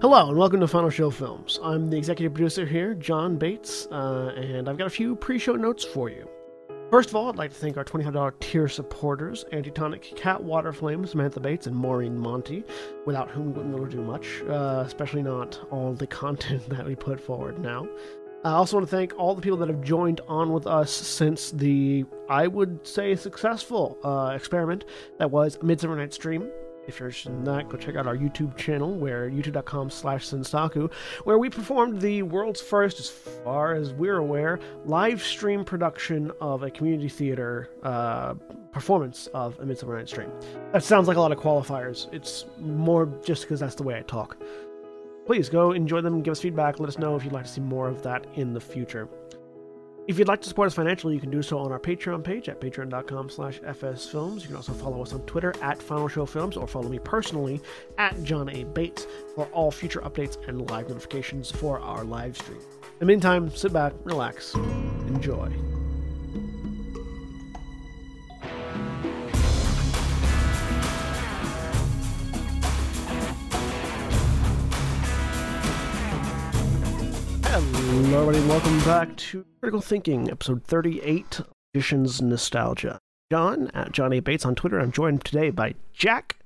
Hello and welcome to Final Show Films. I'm the executive producer here, John Bates, uh, and I've got a few pre-show notes for you. First of all, I'd like to thank our $25 tier supporters, Antitonic, Kat Waterflame, Samantha Bates, and Maureen Montee, without whom we wouldn't be able to do much, uh, especially not all the content that we put forward now. I also want to thank all the people that have joined on with us since the, I would say, successful uh, experiment that was Midsummer Night Stream. If you're interested in that, go check out our YouTube channel, where youtube.com slash Sensaku, where we performed the world's first, as far as we're aware, live stream production of a community theater uh, performance of A Midsummer Night's Dream. That sounds like a lot of qualifiers. It's more just because that's the way I talk. Please go enjoy them, give us feedback, let us know if you'd like to see more of that in the future. If you'd like to support us financially, you can do so on our Patreon page at patreon.com slash fsfilms. You can also follow us on Twitter at Final Show Films or follow me personally at John A. Bates for all future updates and live notifications for our live stream. In the meantime, sit back, relax, enjoy. Hello, everybody, welcome back to Critical Thinking, episode 38, Magician's Nostalgia. John, at John A. Bates on Twitter. I'm joined today by Jack.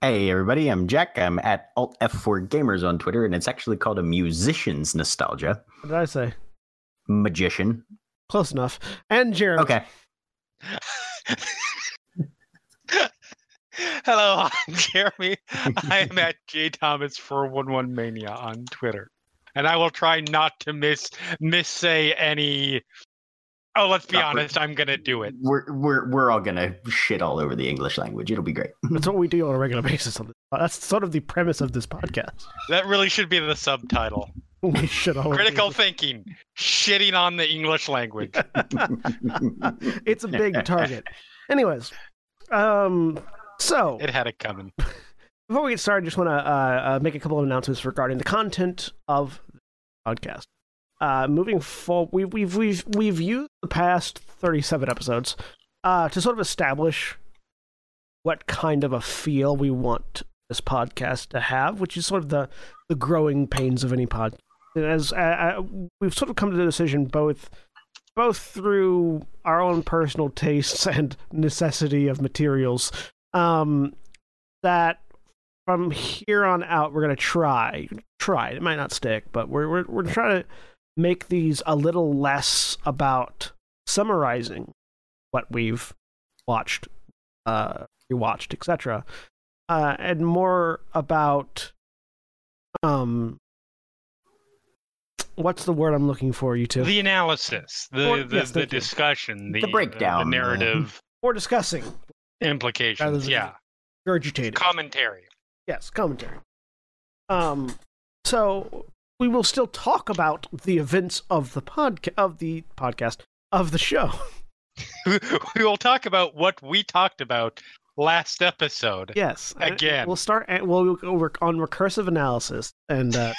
Hey everybody, I'm Jack. I'm at Alt F4 Gamers on Twitter, and it's actually called a musician's nostalgia. What did I say? Magician. Close enough. And Jeremy. Okay. Hello, I'm Jeremy. I am at J Thomas 411 Mania on Twitter. And I will try not to miss miss say any Oh, let's be Uh, we're- honest, I'm gonna do it. We're we're we're all gonna shit all over the English language. It'll be great. That's what we do on a regular basis. On this. That's sort of the premise of this podcast. That really should be the subtitle. We should all Critical thinking. Shitting on the English language. It's a big target. Anyways, um, so It had it coming. before we get started, I just want to uh, uh, make a couple of announcements regarding the content of the podcast. Uh, moving forward, we've we've we've we've used the past thirty-seven episodes uh, to sort of establish what kind of a feel we want this podcast to have, which is sort of the the growing pains of any pod. And As uh, uh, we've sort of come to the decision, both both through our own personal tastes and necessity of materials, um, that from here on out we're gonna try try it might not stick but we're we're, we're trying to make these a little less about summarizing what we've watched uh rewatched etc uh and more about um what's the word i'm looking for you two The analysis, the Or- the, yes, the discussion, the, The breakdown. the narrative more discussing implications. Yeah. regurgitated Commentary. Yes, commentary. Um, so we will still talk about the events of the podca- of the podcast of the show. we will talk about what we talked about last episode. Yes, Again. we'll start. We'll go work on recursive analysis, and uh,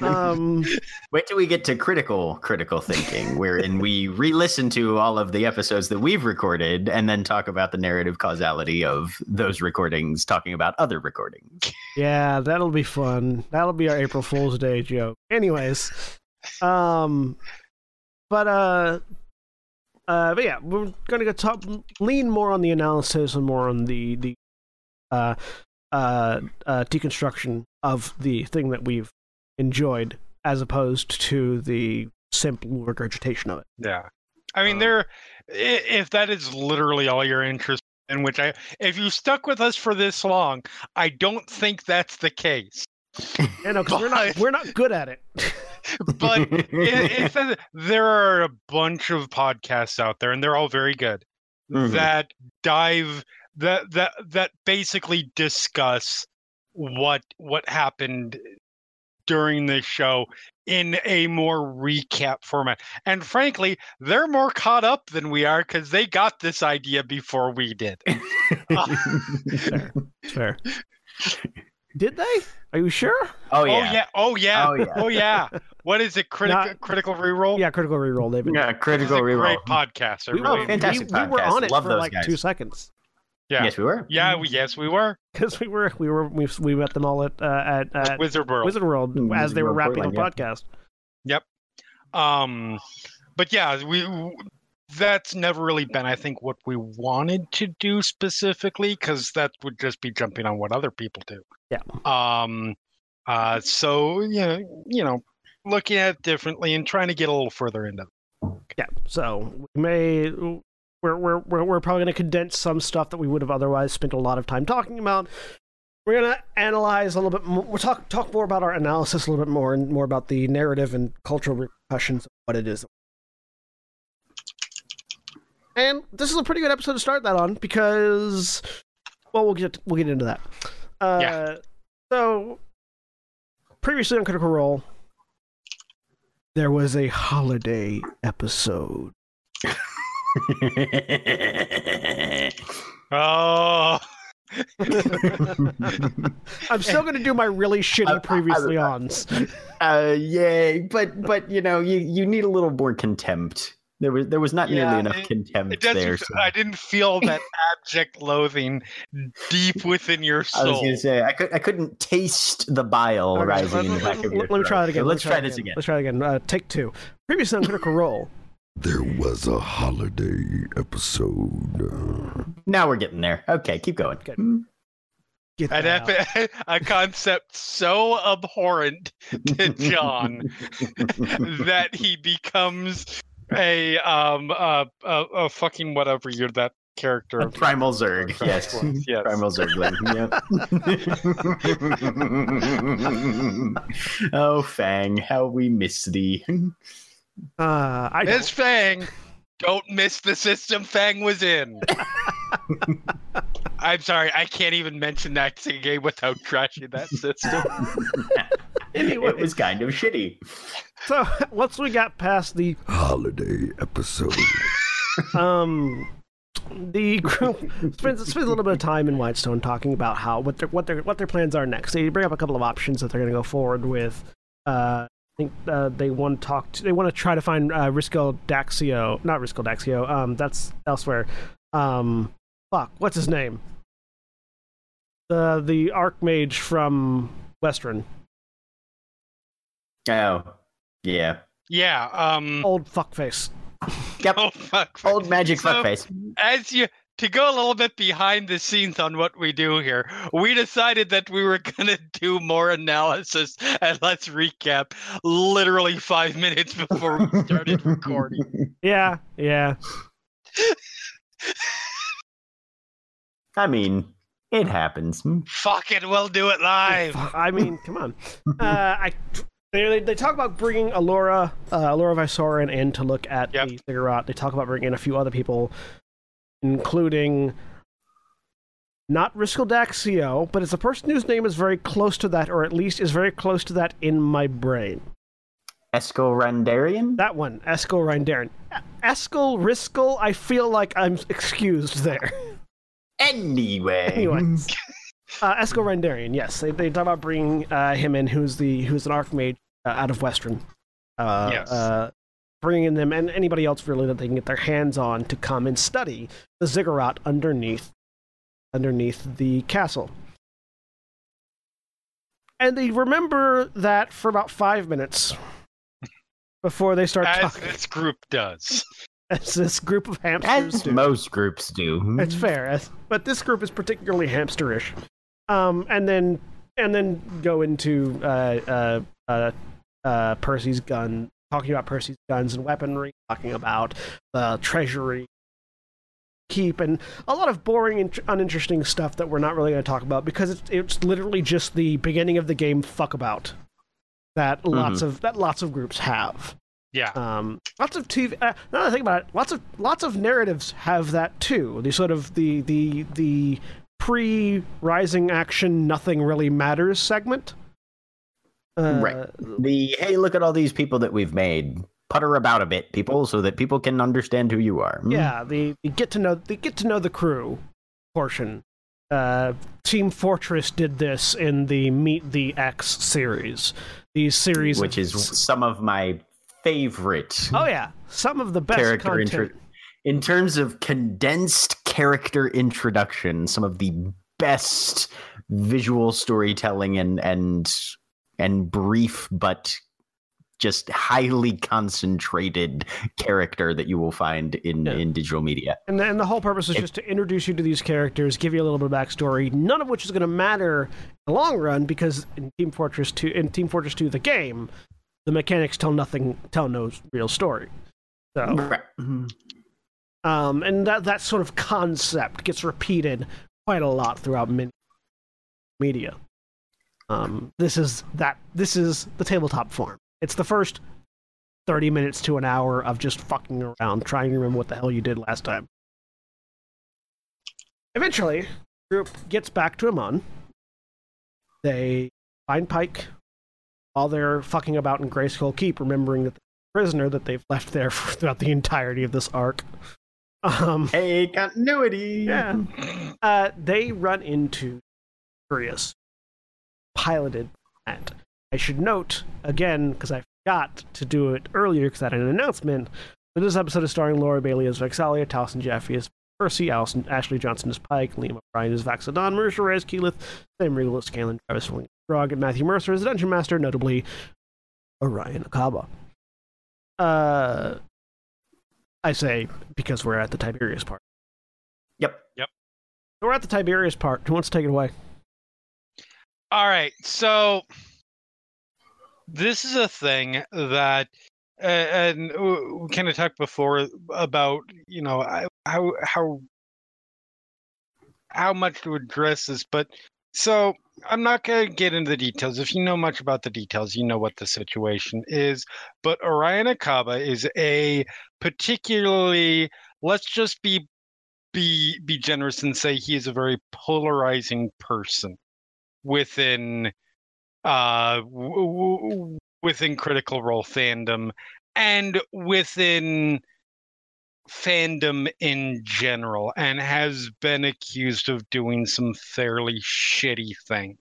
um, Wait till we get to critical critical thinking, wherein we re-listen to all of the episodes that we've recorded and then talk about the narrative causality of those recordings, talking about other recordings. yeah, that'll be fun. That'll be our April Fool's Day joke. Anyways, um, but uh. Uh, but yeah, we're gonna go talk, lean more on the analysis and more on the the uh, uh, uh, deconstruction of the thing that we've enjoyed, as opposed to the simple regurgitation of it. Yeah. I mean, Um, there. If that is literally all you're interested in, which I, if you stuck with us for this long, I don't think that's the case. Because we're not we're not good at it. But i- if that- there are a bunch of podcasts out there, and they're all very good, Mhm. that dive that that that basically discuss what what happened during this show in a more recap format. And frankly, they're more caught up than we are because they got this idea before we did. Fair, fair. Did they? Are you sure? oh Oh yeah, yeah! Oh yeah! Oh, yeah. Oh yeah! What is it? Critical Not- critical reroll. Yeah, critical reroll. They've been. yeah, This is critical a reroll. great podcast. I We, really Oh, fantastic we, we were on it Love for like guys. two seconds. Yeah. Yes, we were. Yeah, we, yes, we were. because we were we were we, we met them all at uh, at, at Wizard World. Wizard World Mm, as they were World wrapping up Portland, podcast. Yep. Um, but yeah, we that's never really been, I think, what we wanted to do specifically, because that would just be jumping on what other people do. Yeah. Um. Uh. So you know, you know, looking at it differently and trying to get a little further into. Yeah, so we may we're we're we're, we're probably going to condense some stuff that we would have otherwise spent a lot of time talking about. We're going to analyze a little bit more. We'll talk talk more about our analysis a little bit more and more about the narrative and cultural repercussions of what it is. And this is a pretty good episode to start that on because, well, we'll get we'll get into that. Uh, Yeah. So, previously on Critical Role, there was a holiday episode. Oh. I'm still going to do my really shitty I- I- previously ons. uh, yay! But but you know you you need a little more contempt. There was there was not Yeah, nearly enough it- contempt It there. so- I didn't feel that abject loathing deep within your soul. I was gonna say I could I couldn't taste the bile Okay, rising let, in the back of your let- let me try it again. So let me let's try it this again. Let's try it again. Uh, take two. Previously on Critical Role. There was a holiday episode. Now we're getting there. Okay, keep going. Good. Hmm. Get An that out. epi- a concept so abhorrent to John that he becomes a um uh, a, a fucking whatever you're that character A of primal Zerg, yes. yes. Primal Zergling. Yep. oh, Fang, how we miss thee. Uh, I Miss Fang, don't miss the system Fang was in. I'm sorry, I can't even mention that game without trashing that system. Anyway. It was kind of shitty. So once we got past the Holiday episode. um the group spends spends a little bit of time in Whitestone talking about how what their what their what their plans are next. They bring up a couple of options that they're going to go forward with. Uh, I think uh, they want to talk. To, they want to try to find uh, Risco Daxio, not Risco Daxio. Um, that's elsewhere. Um, fuck, what's his name? The the Archmage from Western, Oh, yeah. Yeah, um old fuckface. Yep. oh fuck. Old magic So- fuckface. as you to go a little bit behind the scenes on what we do here, we decided that we were gonna do more analysis and let's recap literally five minutes before we started recording. Yeah, yeah. I mean, it happens. Fuck it, we'll do it live. I mean, come on. Uh, I they, they, they talk about bringing Alora, uh, Allura Vysoren in to look at Yep. the ziggurat. They talk about bringing in a few other people, including not Riskel Daxio, but it's a person whose name is very close to that, or at least is very close to that in my brain. Esco Randarian? That one, Eskel Rindaren. Eskel Riskel, I feel like I'm excused there. Anyway. Anyways. Uh, Esco Rendarian, yes. They, they talk about bringing uh, him in, who's the who's an archmage uh, out of Western. Uh, Yes. Uh, bringing in them and anybody else really that they can get their hands on to come and study the ziggurat underneath underneath the castle. And they remember that for about five minutes before they start As talking. this group does. As this group of hamsters As do. most groups do. It's fair, but this group is particularly hamsterish. Um, and then and then go into uh, uh, uh, uh, Percy's gun, talking about Percy's guns and weaponry, talking about the treasury keep, and a lot of boring and uninteresting stuff that we're not really going to talk about because it's it's literally just the beginning of the game fuck about that lots of that lots of groups have. Yeah. Um, lots of TV. Uh, now that I think about it, lots of lots of narratives have that too. The sort of the the the pre-rising action, nothing really matters segment. Uh, Right. The hey, look at all these people that we've made. Putter about a bit, people, so that people can understand who you are. Hmm? Yeah, the, the get to know the get to know the crew portion. Uh, Team Fortress did this in the Meet the X series. These series, Which of- is some of my favorite oh yeah, some of the best character content. in terms of condensed character introduction, some of the best visual storytelling and and and brief but just highly concentrated character that you will find in Yeah. in digital media. And the, and the whole purpose is It- just to introduce you to these characters, give you a little bit of backstory, none of which is going to matter in the long run because in Team Fortress 2, in Team Fortress 2, the game, the mechanics tell nothing, tell no real story. So, Right. Mm-hmm. Um, and that that sort of concept gets repeated quite a lot throughout media. Um, this is that. This is the tabletop form. It's the first thirty minutes to an hour of just fucking around, trying to remember what the hell you did last time. Eventually, group gets back to Emon. They find Pike while they're fucking about in Greyskull Keep, remembering that the prisoner that they've left there for, throughout the entirety of this arc. Um, Hey, continuity. yeah. Uh, they run into Curious, piloted at. I should note again because I forgot to do it earlier because I had an announcement. That this episode is starring Laura Bailey as Vex'ahlia, Taliesin Jaffe as Percy, Allison, Ashley Johnson as Pike, Liam O'Brien as Vaxadon, Marisha as Keyleth, Sam Riegel as Scanlan, Travis Williams as Grog, and Matthew Mercer as the Dungeon Master, notably Orion Acaba. Uh, I say because we're at the Tiberius part. Yep. Yep. So we're at the Tiberius part. Who wants to take it away? All right, so this is a thing that, uh, and we kind of talked before about you know how how how much to address this, but so I'm not going to get into the details. If you know much about the details, you know what the situation is. But Orion Acaba is a particularly let's just be be be generous and say he is a very polarizing person within uh w- w- within critical role fandom and within fandom in general and has been accused of doing some fairly shitty things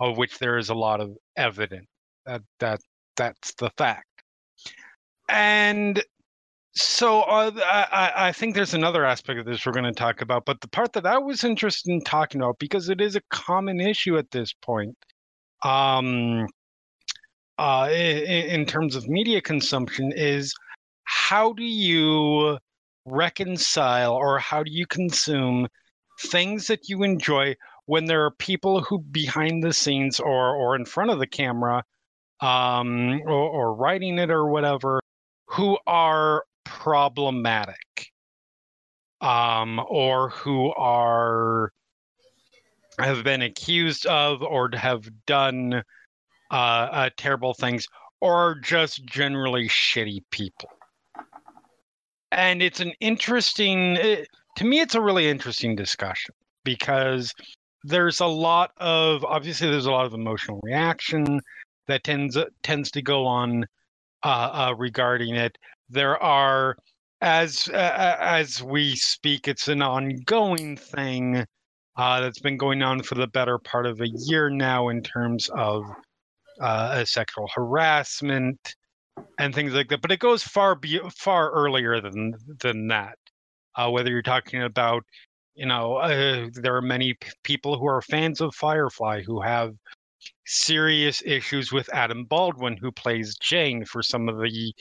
of which there is a lot of evidence. That that that's the fact. And so uh, I, I- think there's another aspect of this we're going to talk about, but the part that I was interested in talking about because it is a common issue at this point, um, uh, in, in terms of media consumption, is how do you reconcile or how do you consume things that you enjoy when there are people who behind the scenes or or in front of the camera, um, or, or writing it or whatever, who are problematic um, or who are have been accused of or have done uh, uh, terrible things or just generally shitty people. And it's an interesting it, to me it's a really interesting discussion because there's a lot of obviously there's a lot of emotional reaction that tends tends to go on uh, uh, regarding it there are as uh, as we speak it's an ongoing thing uh, that's been going on for the better part of a year now in terms of uh, sexual harassment and things like that but it goes far be- far earlier than than that. Uh, whether you're talking about you know uh, there are many p- people who are fans of firefly who have serious issues with adam baldwin who plays jayne for some of the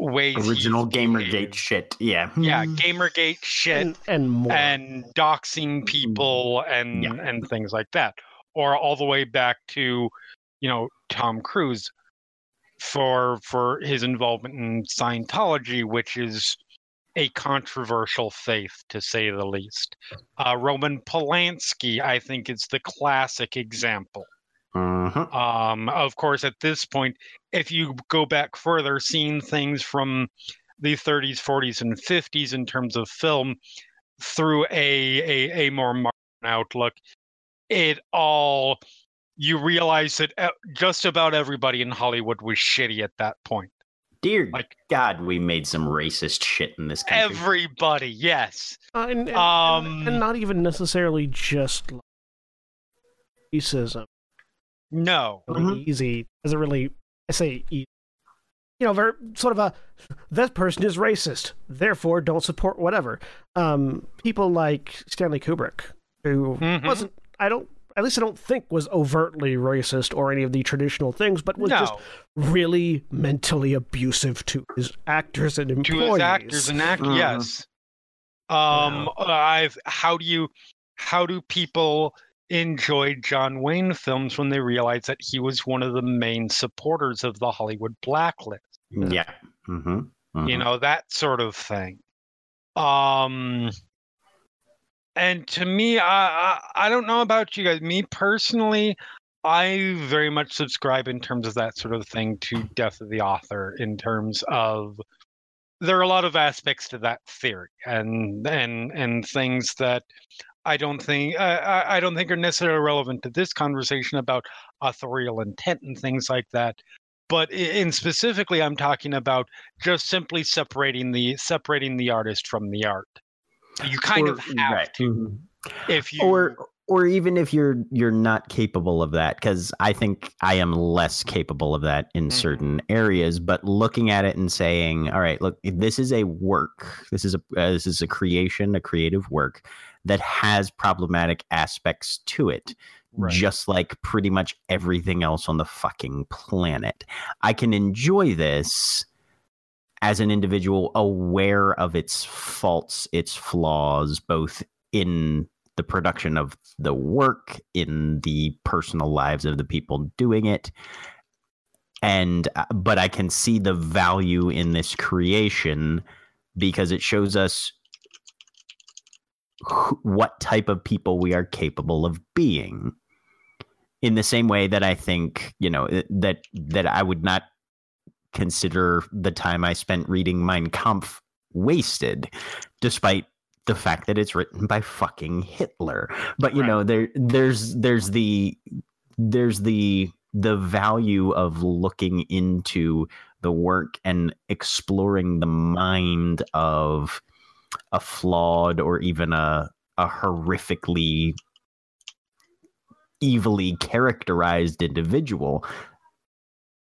ways Original Gamergate behaved. shit. Yeah. yeah gamergate shit And, and more. and doxing people and Yeah. and things like that or all the way back to you know tom cruise for for his involvement in scientology which is a controversial faith to say the least uh, roman polanski i think is the classic example Mhm. um, of course, at this point, if you go back further, seeing things from the 30s, 40s, and 50s in terms of film through a a, a more modern outlook, it all you realize that uh, just about everybody in Hollywood was shitty at that point. Dear Like- God, we made some racist shit in this country. Everybody, yes. Uh, and, and, Um, and not even necessarily just racism. No. Really Mhm. easy. Doesn't really. I say easy. you know, very sort of a that person is racist, therefore don't support whatever. Um, people like Stanley Kubrick, who Mhm. wasn't, I don't, at least I don't think was overtly racist or any of the traditional things, but was just really mentally abusive to his actors and employees. to his actors and act. Mhm. Yes. Um, I've. How do you? How do people enjoy John Wayne films when they realized that he was one of the main supporters of the Hollywood blacklist? Yeah. hmm you know that sort of thing. Um and to me I, I i don't know about you guys. Me personally i very much subscribe in terms of that sort of thing to death of the author in terms of there are a lot of aspects to that theory and and and things that i don't think I, I- don't think are necessarily relevant to this conversation about authorial intent and things like that but in specifically i'm talking about just simply separating the separating the artist from the art you kind Or- of have right. to if you or or even if you're you're not capable of that because i think i am less capable of that in Mhm. certain areas but looking at it and saying all right look this is a work this is a uh, this is a creation a creative work that has problematic aspects to it Right. just like pretty much everything else on the fucking planet i can enjoy this as an individual aware of its faults its flaws both in the production of the work in the personal lives of the people doing it and uh, but i can see the value in this creation because it shows us what type of people we are capable of being in the same way that i think you know that that i would not consider the time i spent reading mein kampf wasted despite the fact that it's written by fucking Hitler. But you Right. know, there there's there's the there's the the value of looking into the work and exploring the mind of a flawed or even a a horrifically evilly characterized individual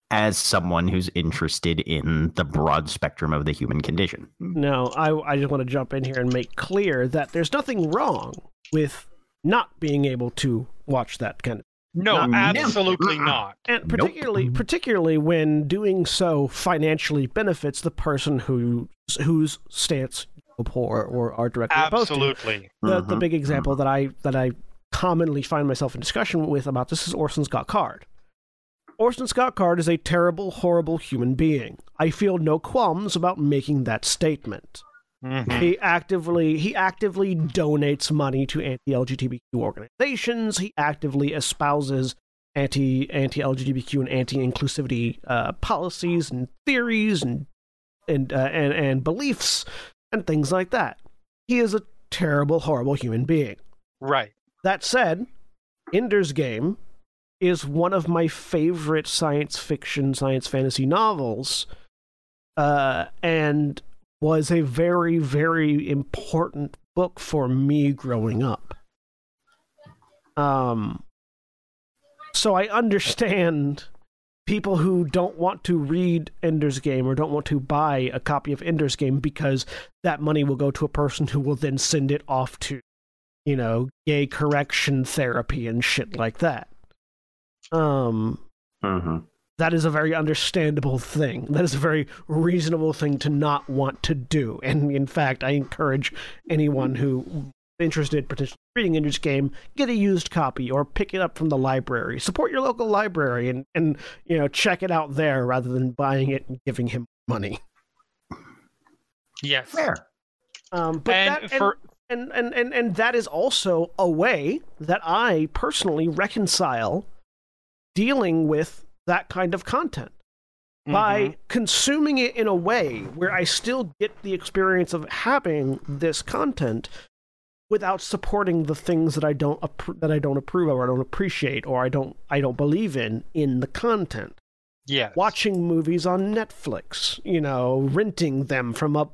as someone who's interested in the broad spectrum of the human condition. No, I, I just want to jump in here and make clear that there's nothing wrong with not being able to watch that kind of no Not- absolutely not and Nope. particularly particularly when doing so financially benefits the person who whose stance you or, or are directly opposed to. absolutely The, the Mhm. big example that I that I commonly find myself in discussion with about this is Orson Scott Card. Orson Scott Card is a terrible, horrible human being. I feel no qualms about making that statement. Mhm. He actively he actively donates money to anti-LGBTQ organizations. He actively espouses anti anti-LGBTQ and anti-inclusivity uh, policies and theories and and, uh, and and beliefs and things like that. He is a terrible, horrible human being. right That said, Ender's Game is one of my favorite science fiction, science fantasy novels, uh, and was a very, very important book for me growing up. Um, so I understand people who don't want to read Ender's Game or don't want to buy a copy of Ender's Game because that money will go to a person who will then send it off to you know, gay correction therapy and shit like that. Um, Mhm. that is a very understandable thing. That is a very reasonable thing to not want to do. And in fact, I encourage anyone who interested potentially reading in this Game, get a used copy or pick it up from the library. Support your local library and, and you know, check it out there rather than buying it and giving him money. yes Fair. Um, but and that, and- for and, and and and that is also a way that I personally reconcile dealing with that kind of content by Mhm. consuming it in a way where I still get the experience of having this content without supporting the things that I don't that I don't approve of or I don't appreciate or I don't I don't believe in in the content Yeah. watching movies on Netflix, you know, renting them from up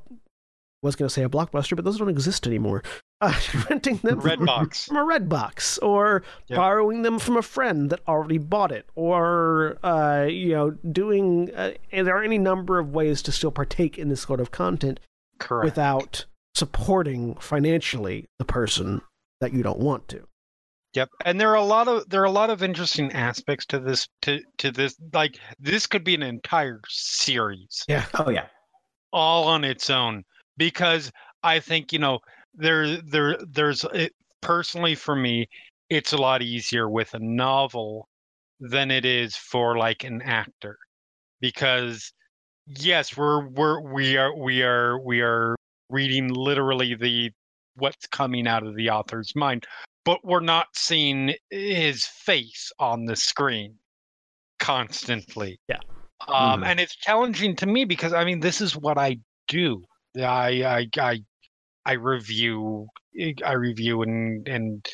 was going to say a blockbuster, but those don't exist anymore. uh, renting them Red from, box. from a red box, or Yep. borrowing them from a friend that already bought it, or uh, you know, doing. Uh, there are any number of ways to still partake in this sort of content Correct. without supporting financially the person that you don't want to. Yep, and there are a lot of there are a lot of interesting aspects to this to to this. Like this could be an entire series Yeah. Oh yeah. all on its own because I think you know there there there's it, personally for me it's a lot easier with a novel than it is for like an actor because yes we're we're we are we are we are reading literally the what's coming out of the author's mind but we're not seeing his face on the screen constantly Yeah. um Mhm. and it's challenging to me because i mean this is what i do i i i, I review i review and and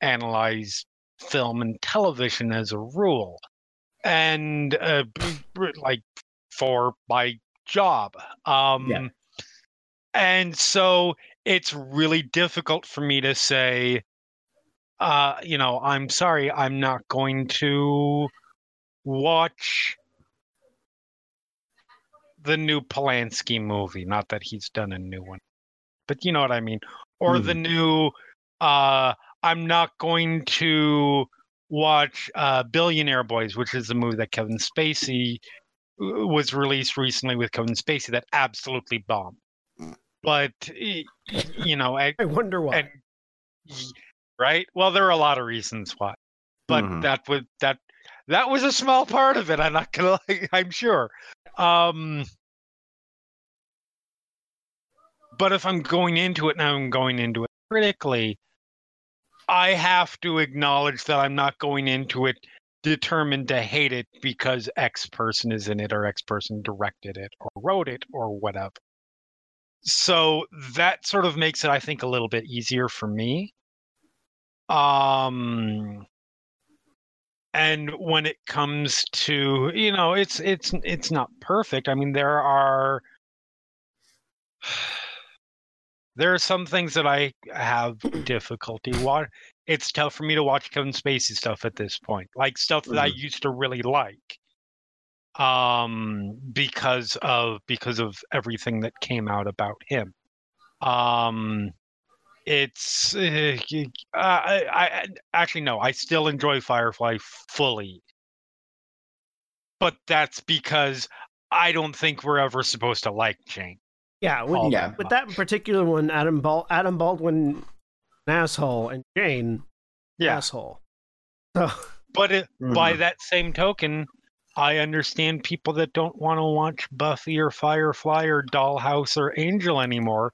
analyze film and television as a rule and uh, like for my job um Yeah. And so it's really difficult for me to say uh you know i'm sorry i'm not going to watch the new Polanski movie. Not that he's done a new one, but you know what I mean. Or the new. Uh, I'm not going to watch uh, Billionaire Boys, which is a movie that Kevin Spacey uh, was released recently with Kevin Spacey that absolutely bombed. But you know, I, I wonder why. and right well there are a lot of reasons why but Mhm. that was that that was a small part of it i'm not gonna lie, i'm sure um but if i'm going into it and i'm going into it critically i have to acknowledge that i'm not going into it determined to hate it because x person is in it or x person directed it or wrote it or whatever so that sort of makes it i think a little bit easier for me. Um and when it comes to you know it's it's it's not perfect. I mean there are there are some things that i have difficulty wa it's tough for me to watch kevin spacey stuff at this point like stuff that i used to really like um because of because of everything that came out about him um it's uh, uh, I, I actually no i still enjoy firefly fully but that's because i don't think we're ever supposed to like jayne yeah, with, Yeah. that with that particular one, Adam Bal- Adam Baldwin, an asshole, and Jayne, yeah asshole. So but it, by Mhm. that same token i understand people that don't want to watch buffy or firefly or dollhouse or angel anymore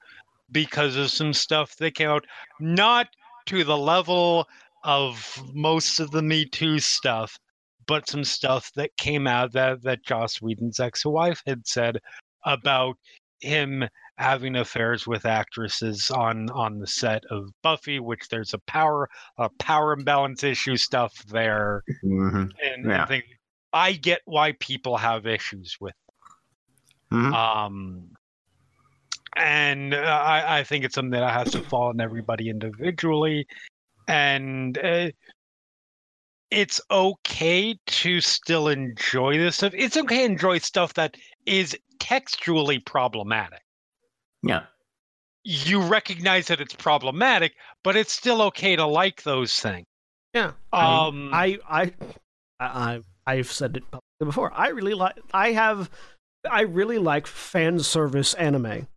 because of some stuff that came out not to the level of most of the me too stuff but some stuff that came out that that joss whedon's ex-wife had said about him having affairs with actresses on on the set of buffy which there's a power a power imbalance issue stuff there Mhm. and, Yeah. and things. I get why people have issues with Mhm. um and uh, I, I think it's something that has to fall on everybody individually. And uh, it's okay to still enjoy this stuff. It's okay to enjoy stuff that is textually problematic. Yeah. you recognize that it's problematic but it's still okay to like those things. Yeah, I- um I I I I've said it publicly before. I really like. I have. I really like fan service anime,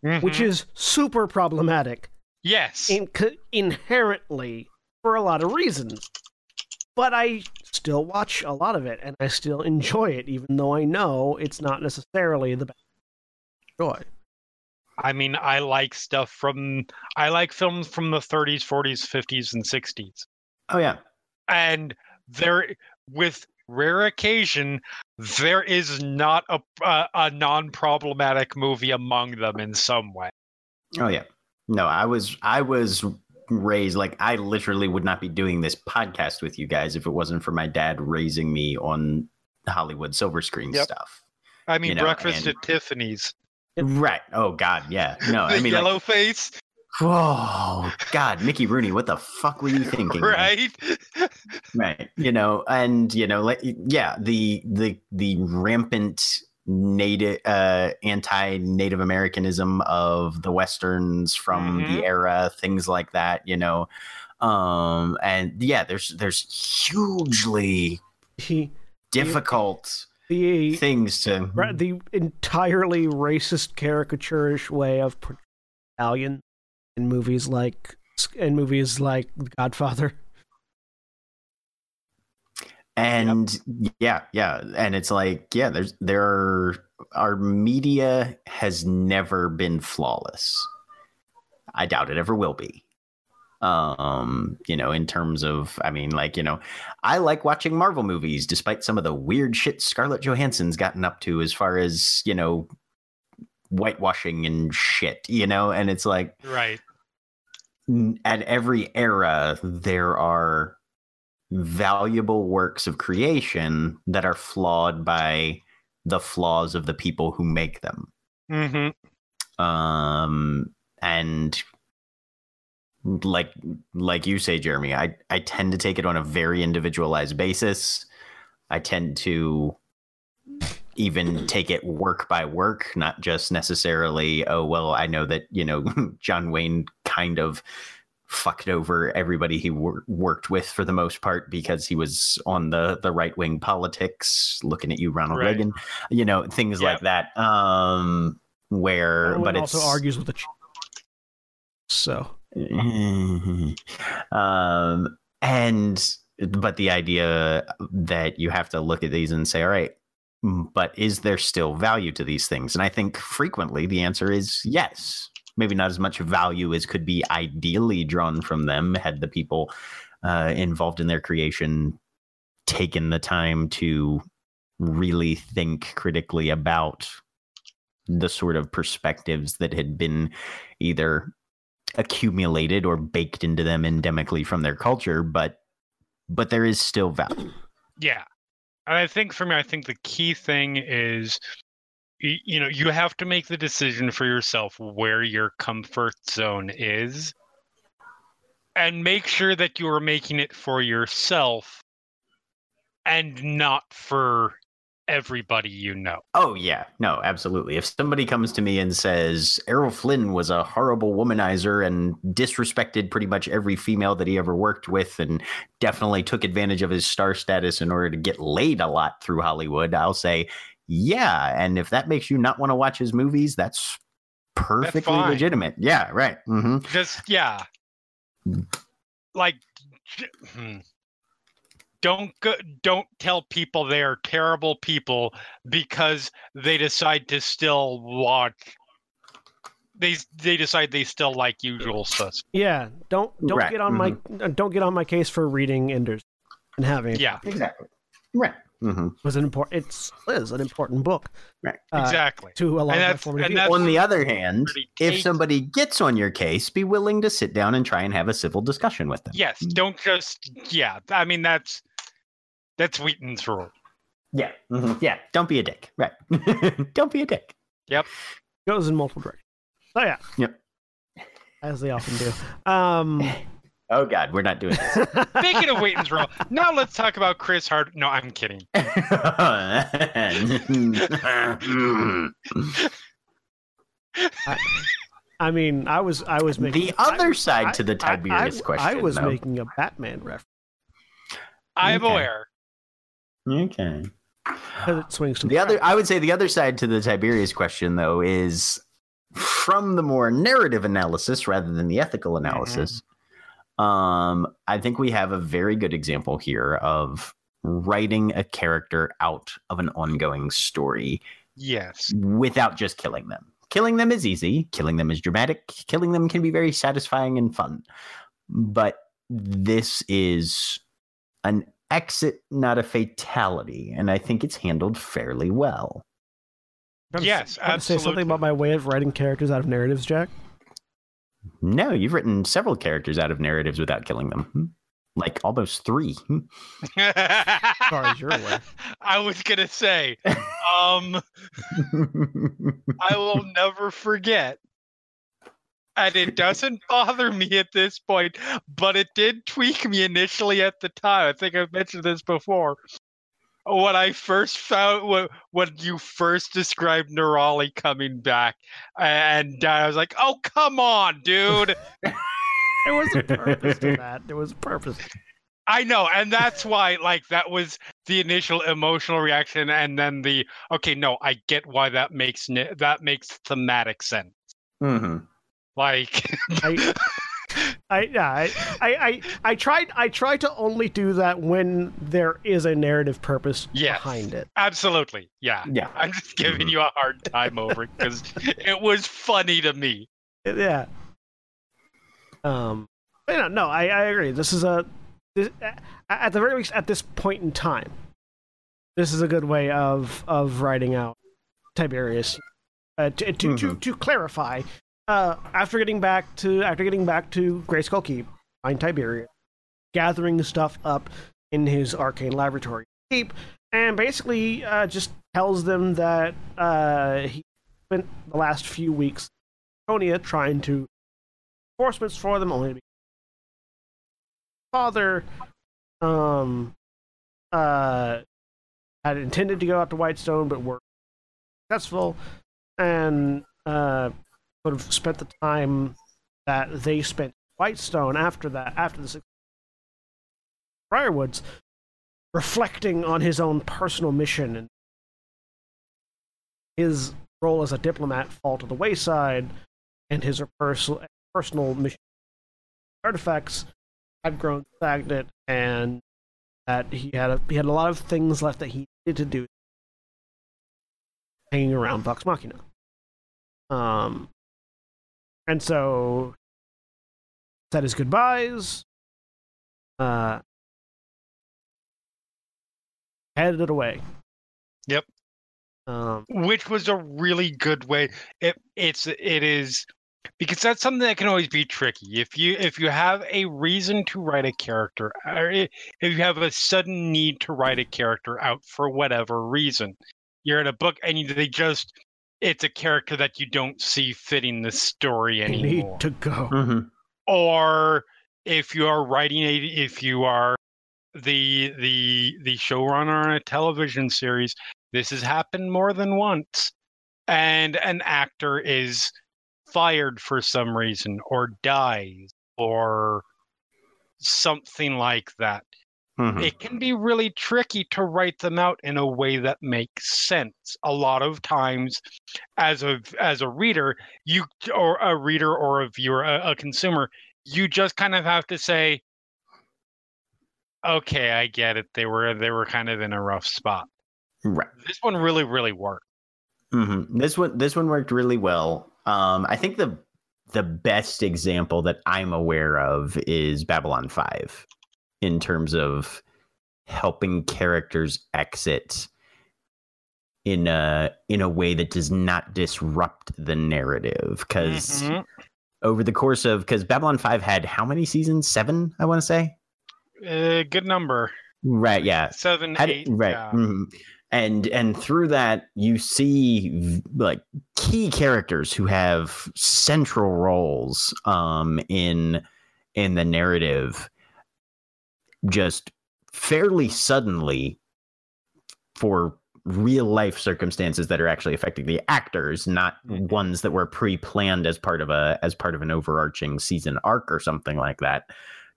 which mhm. is super problematic yes in, inherently for a lot of reasons. But I still watch a lot of it, and I still enjoy it, even though I know it's not necessarily the best joy. I mean, I like stuff from I like films from the 30s, 40s, 50s, and 60s. Oh yeah. And there, with rare occasion, there is not a a, a non-problematic movie among them in some way. Oh yeah. No, I was I was raised like I literally would not be doing this podcast with you guys if it wasn't for my dad raising me on Hollywood silver screen Yep. stuff. I mean, You know, Breakfast and- at Tiffany's, Right. Oh God. Yeah. No. the I mean, like, yellow face. Oh God, Mickey Rooney, what the fuck were you thinking? man? right? right you know and you know like yeah the the the rampant native uh anti-native americanism of the westerns from Mhm. the era things like that you know um and yeah there's there's hugely difficult the things to the entirely racist caricaturish way of portraying Italian in movies like in movies like Godfather. and yeah yeah. And it's like yeah there's there are our media has never been flawless. I doubt it ever will be. Um you know in terms of i mean like you know i like watching marvel movies despite some of the weird shit scarlett johansson's gotten up to as far as you know whitewashing and shit you know and it's like Right. at every era there are valuable works of creation that are flawed by the flaws of the people who make them Mm-hmm. um and like like you say jeremy i i tend to take it on a very individualized basis i tend to even take it work by work not just necessarily oh well i know that you know john wayne kind of fucked over everybody he wor- worked with for the most part because he was on the the right wing politics looking at you ronald Right. reagan you know things like that um where Everyone but also it's argues with the ch- so um and but the idea that you have to look at these and say all right but is there still value to these things? And i think frequently the answer is yes. Maybe not as much value as could be ideally drawn from them had the people uh, involved in their creation taken the time to really think critically about the sort of perspectives that had been either accumulated or baked into them endemically from their culture but but there is still value. Yeah. And I think for me, I think the key thing is, you know, you have to make the decision for yourself where your comfort zone is and make sure that you are making it for yourself and not for everybody you know. oh yeah no absolutely if somebody comes to me and says errol flynn was a horrible womanizer and disrespected pretty much every female that he ever worked with and definitely took advantage of his star status in order to get laid a lot through hollywood i'll say yeah and if that makes you not want to watch his movies that's perfectly fine. legitimate yeah right Mm-hmm. Just, yeah. Like, hmm. Don't go, don't tell people they are terrible people because they decide to still watch. They they decide they still like Usual Suspects. yeah, don't don't Right, get on my uh, don't get on my case for reading Enders and having Yeah, exactly right hmm was an important it's is an important book Right. uh, exactly. to a lot of my that's- formative and years. that's- on the other hand, if somebody gets on your case, be willing to sit down and try and have a civil discussion with them. Yes, don't just yeah. I mean that's that's Wheaton's rule. Yeah. mhm, Yeah. Don't be a dick. Right. Don't be a dick. Yep. Goes in multiple directions. So yeah. Yep. As they often do. Um Oh God, we're not doing this. Speaking of Wheaton's rule, now let's talk about Chris Hard. No, I'm kidding. I mean, I was I was making the other I- side I- to the I- Tiberius I, question. I was though. making a Batman reference I'm Okay. aware. Okay. because it swings to The other, I would say, the other side to the Tiberius question, though, is from the more narrative analysis rather than the ethical analysis. Um, I think we have a very good example here of writing a character out of an ongoing story Yes. without just killing them. Killing them is easy. Killing them is dramatic. Killing them can be very satisfying and fun. But this is an exit, not a fatality. And I think it's handled fairly well. Trying to- Yes, trying to say something about my way of writing characters out of narratives, Jack. No, you've written several characters out of narratives without killing them. Hmm. Like almost three. As far as you're aware. I was gonna say, um, I will never forget and it doesn't bother me at this point, but it did tweak me initially at the time. I think I've mentioned this before. When I first found when, when you first described Nerali coming back, and I was like, "Oh, come on, dude!" There was a purpose to that. There was a purpose. I know, and that's why, like, that was the initial emotional reaction, and then the okay, no, I get why that makes that makes thematic sense. hmm Like, I, I yeah, I, I, I, I tried I try to only do that when there is a narrative purpose Yes. behind it. absolutely, yeah. Yeah. I'm just giving Mhm. you a hard time over it because it was funny to me. Yeah. Um. but yeah, no, I, I agree. This is a this, at the very least at this point in time, this is a good way of of writing out Tiberius. Uh, to, to, to Mhm. to clarify, uh, after getting back to after getting back to Greyskull Keep, find Tiberius, gathering stuff up in his arcane laboratory. Keep, and basically uh, just tells them that uh, he spent the last few weeks in trying to enforcements for them only to be father um uh had intended to go out to Whitestone but were successful and uh sort of spent the time that they spent Whitestone after that after the Briarwoods reflecting on his own personal mission and his role as a diplomat fall to the wayside and his personal personal mission artifacts had grown stagnant and that he had a, he had a lot of things left that he needed to do hanging around Vox Machina. Um and so said his goodbyes uh headed away. Yep. Um which was a really good way it it's it is because that's something that can always be tricky if you if you have a reason to write a character or if you have a sudden need to write a character out for whatever reason you're in a book and they just it's a character that you don't see fitting the story you anymore. need to go. hmm or if you are writing a if you are the the the showrunner on a television series this has happened more than once and an actor is fired for some reason or dies or something like that hmm it can be really tricky to write them out in a way that makes sense. A lot of times as a as a reader you or a reader or a viewer a, a consumer you just kind of have to say okay i get it. They were they were kind of in a rough spot. Right. this one really really worked. Hmm This one, this one worked really well. Um, I think the the best example that I'm aware of is Babylon Five, in terms of helping characters exit in a in a way that does not disrupt the narrative. Because Mhm. over the course of because Babylon Five had how many seasons? Seven, I want to say. uh, good number Right. Yeah. seven Had- eight right yeah. mhm. and and through that you see like key characters who have central roles um in in the narrative just fairly suddenly for real life circumstances that are actually affecting the actors not Mhm. ones that were pre-planned as part of a as part of an overarching season arc or something like that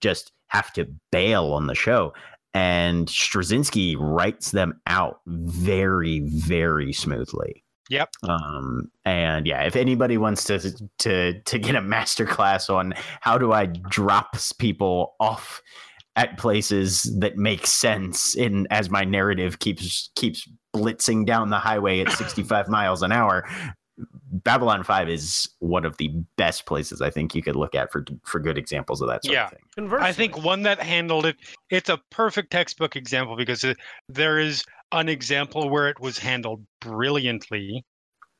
just have to bail on the show and Straczynski writes them out very, very smoothly. Yep. Um, and yeah, if anybody wants to to to get a master class on how do I drop people off at places that make sense in as my narrative keeps keeps blitzing down the highway at 65 miles an hour, Babylon 5 is one of the best places I think you could look at for for good examples of that sort Yeah. of thing. Conversely, I think one that handled it, it's a perfect textbook example because it, there is an example where it was handled brilliantly.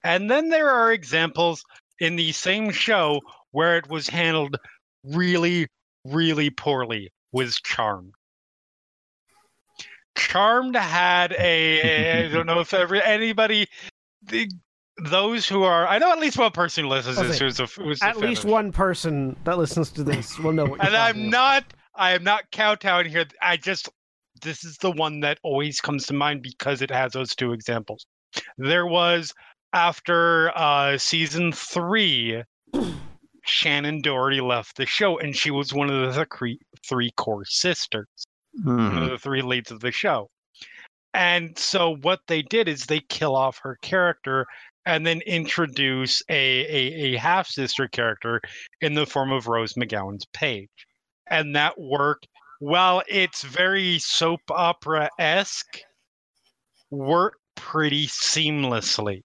And then there are examples in the same show where it was handled really, really poorly with Charmed. Charmed had a, I don't know if ever anybody, the, those who are, I know at least one person who listens to this who's a, who's At least one person that listens to this will know what you're And I'm about. not, I am not kowtowing here. I just, this is the one that always comes to mind because it has those two examples. There was after uh, season three, Shannen Doherty left the show, and she was one of the three, three core sisters. one Mhm. of the three leads of the show. And so what they did is they kill off her character and then introduce a, a, a half sister character in the form of Rose McGowan's Paige. And that worked. While it's very soap opera esque, worked pretty seamlessly.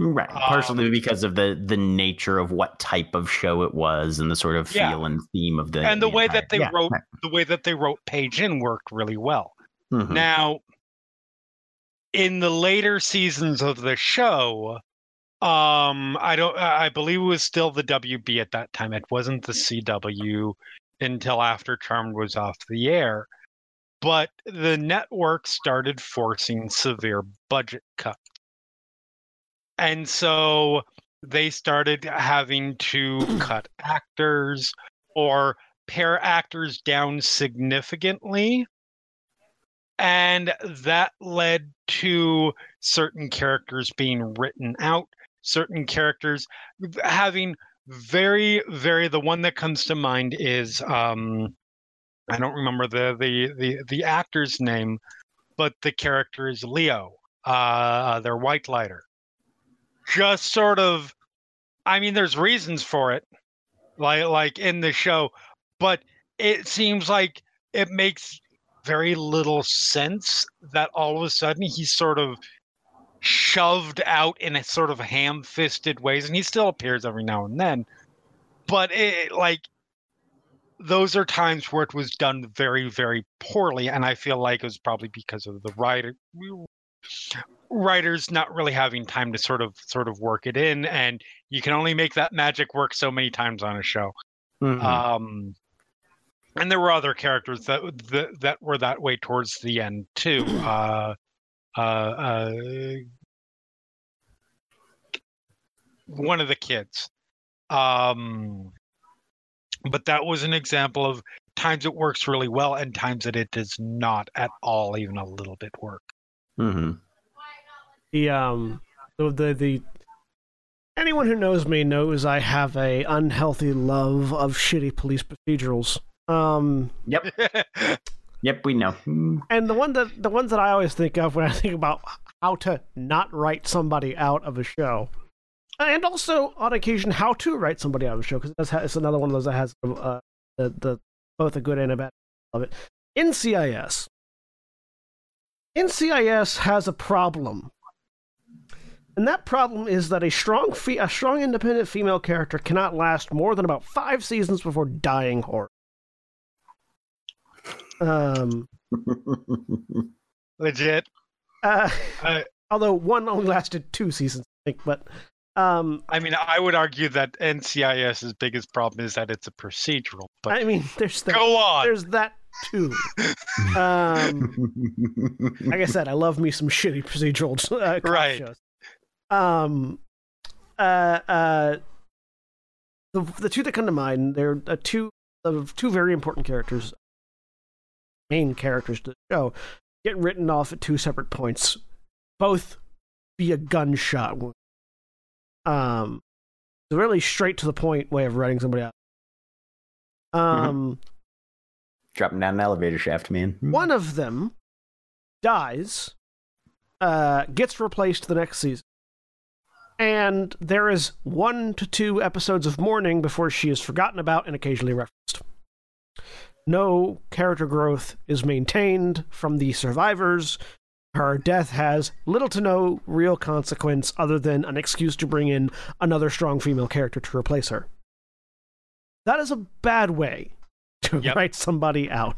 Right, Um, partially because of the the nature of what type of show it was and the sort of Yeah. feel and theme of the and the way entire- that they yeah, wrote the way that they wrote Paige in worked really well. Mhm. Now, in the later seasons of the show, um, I don't, I believe it was still the WB at that time. It wasn't the CW until after Charmed was off the air. But the network started forcing severe budget cuts. And so they started having to cut actors or pare actors down significantly. And that led to certain characters being written out certain characters having very very the one that comes to mind is um i don't remember the the the, the actor's name but the character is leo uh their white lighter just sort of i mean there's reasons for it like like in the show but it seems like it makes very little sense that all of a sudden he's sort of shoved out in a sort of ham-fisted ways and he still appears every now and then but it like those are times where it was done very very poorly and i feel like it was probably because of the writer writers not really having time to sort of sort of work it in and you can only make that magic work so many times on a show Mhm. um and there were other characters that that, that were that way towards the end too uh uh uh one of the kids um but that was an example of times it works really well and times that it does not at all even a little bit work Mhm. The um the, the the anyone who knows me knows I have a unhealthy love of shitty police procedurals. Um Yep. Yep. We know. And the one that the ones that I always think of when I think about how to not write somebody out of a show. And also on occasion how to write somebody out of a show because it's, it's another one of those that has uh, the, the both a good and a bad of it. NCIS. NCIS has a problem and that problem is that a strong, fe- a strong, independent female character cannot last more than about five seasons before dying horror. Um, legit uh, Uh, although one only lasted two seasons, I think. But um, i mean i would argue that ncis's biggest problem is that it's a procedural but I mean, there's that. go on There's that too. Um, like I said, I love me some shitty procedural uh, Right. shows. Um, uh, uh, the the two that come to mind, they're uh, two of two very important characters, main characters to the show, get written off at two separate points, both via gunshot wound. Um, it's a really straight to the point way of writing somebody out. Um. Dropping down an elevator shaft, man. One of them dies, uh, gets replaced the next season, and there is one to two episodes of mourning before she is forgotten about and occasionally referenced. No character growth is maintained from the survivors. Her death has little to no real consequence other than an excuse to bring in another strong female character to replace her. That is a bad way to Yep. write somebody out.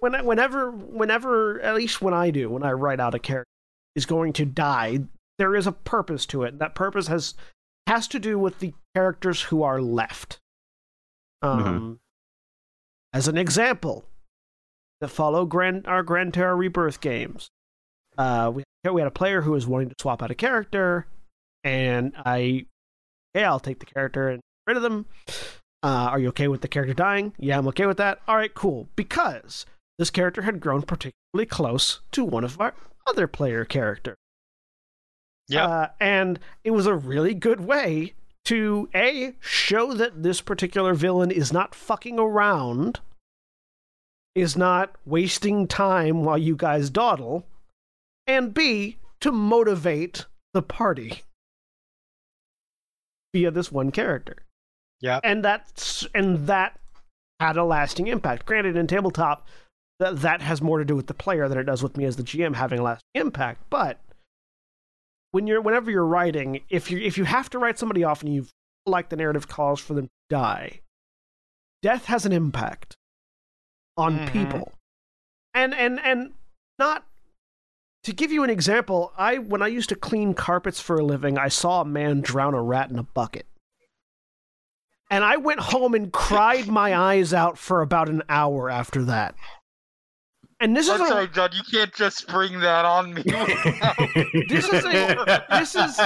When, whenever, whenever, at least when I do, when I write out a character is going to die, there is a purpose to it. That purpose has has to do with the characters who are left. Um, as an example, that follow Grand our Grand Terra Rebirth games, uh, we we had a player who was wanting to swap out a character, and I, yeah, I'll take the character and get rid of them. Uh, are you okay with the character dying? Yeah, I'm okay with that. All right, cool. Because this character had grown particularly close to one of our other player characters. Yep. Uh, and it was a really good way to A, show that this particular villain is not fucking around, is not wasting time while you guys dawdle, and B, to motivate the party via this one character. Yeah. And that's and that had a lasting impact. Granted, in tabletop, that that has more to do with the player than it does with me as the GM having a lasting impact. But when you're whenever you're writing, if you if you have to write somebody off and you like the narrative calls for them to die, death has an impact on Mhm. people. And and and not to give you an example, I when I used to clean carpets for a living, I saw a man drown a rat in a bucket. And I went home and cried my eyes out for about an hour after that. And this is I'm a, sorry, John. You can't just spring that on me. This is a- this is-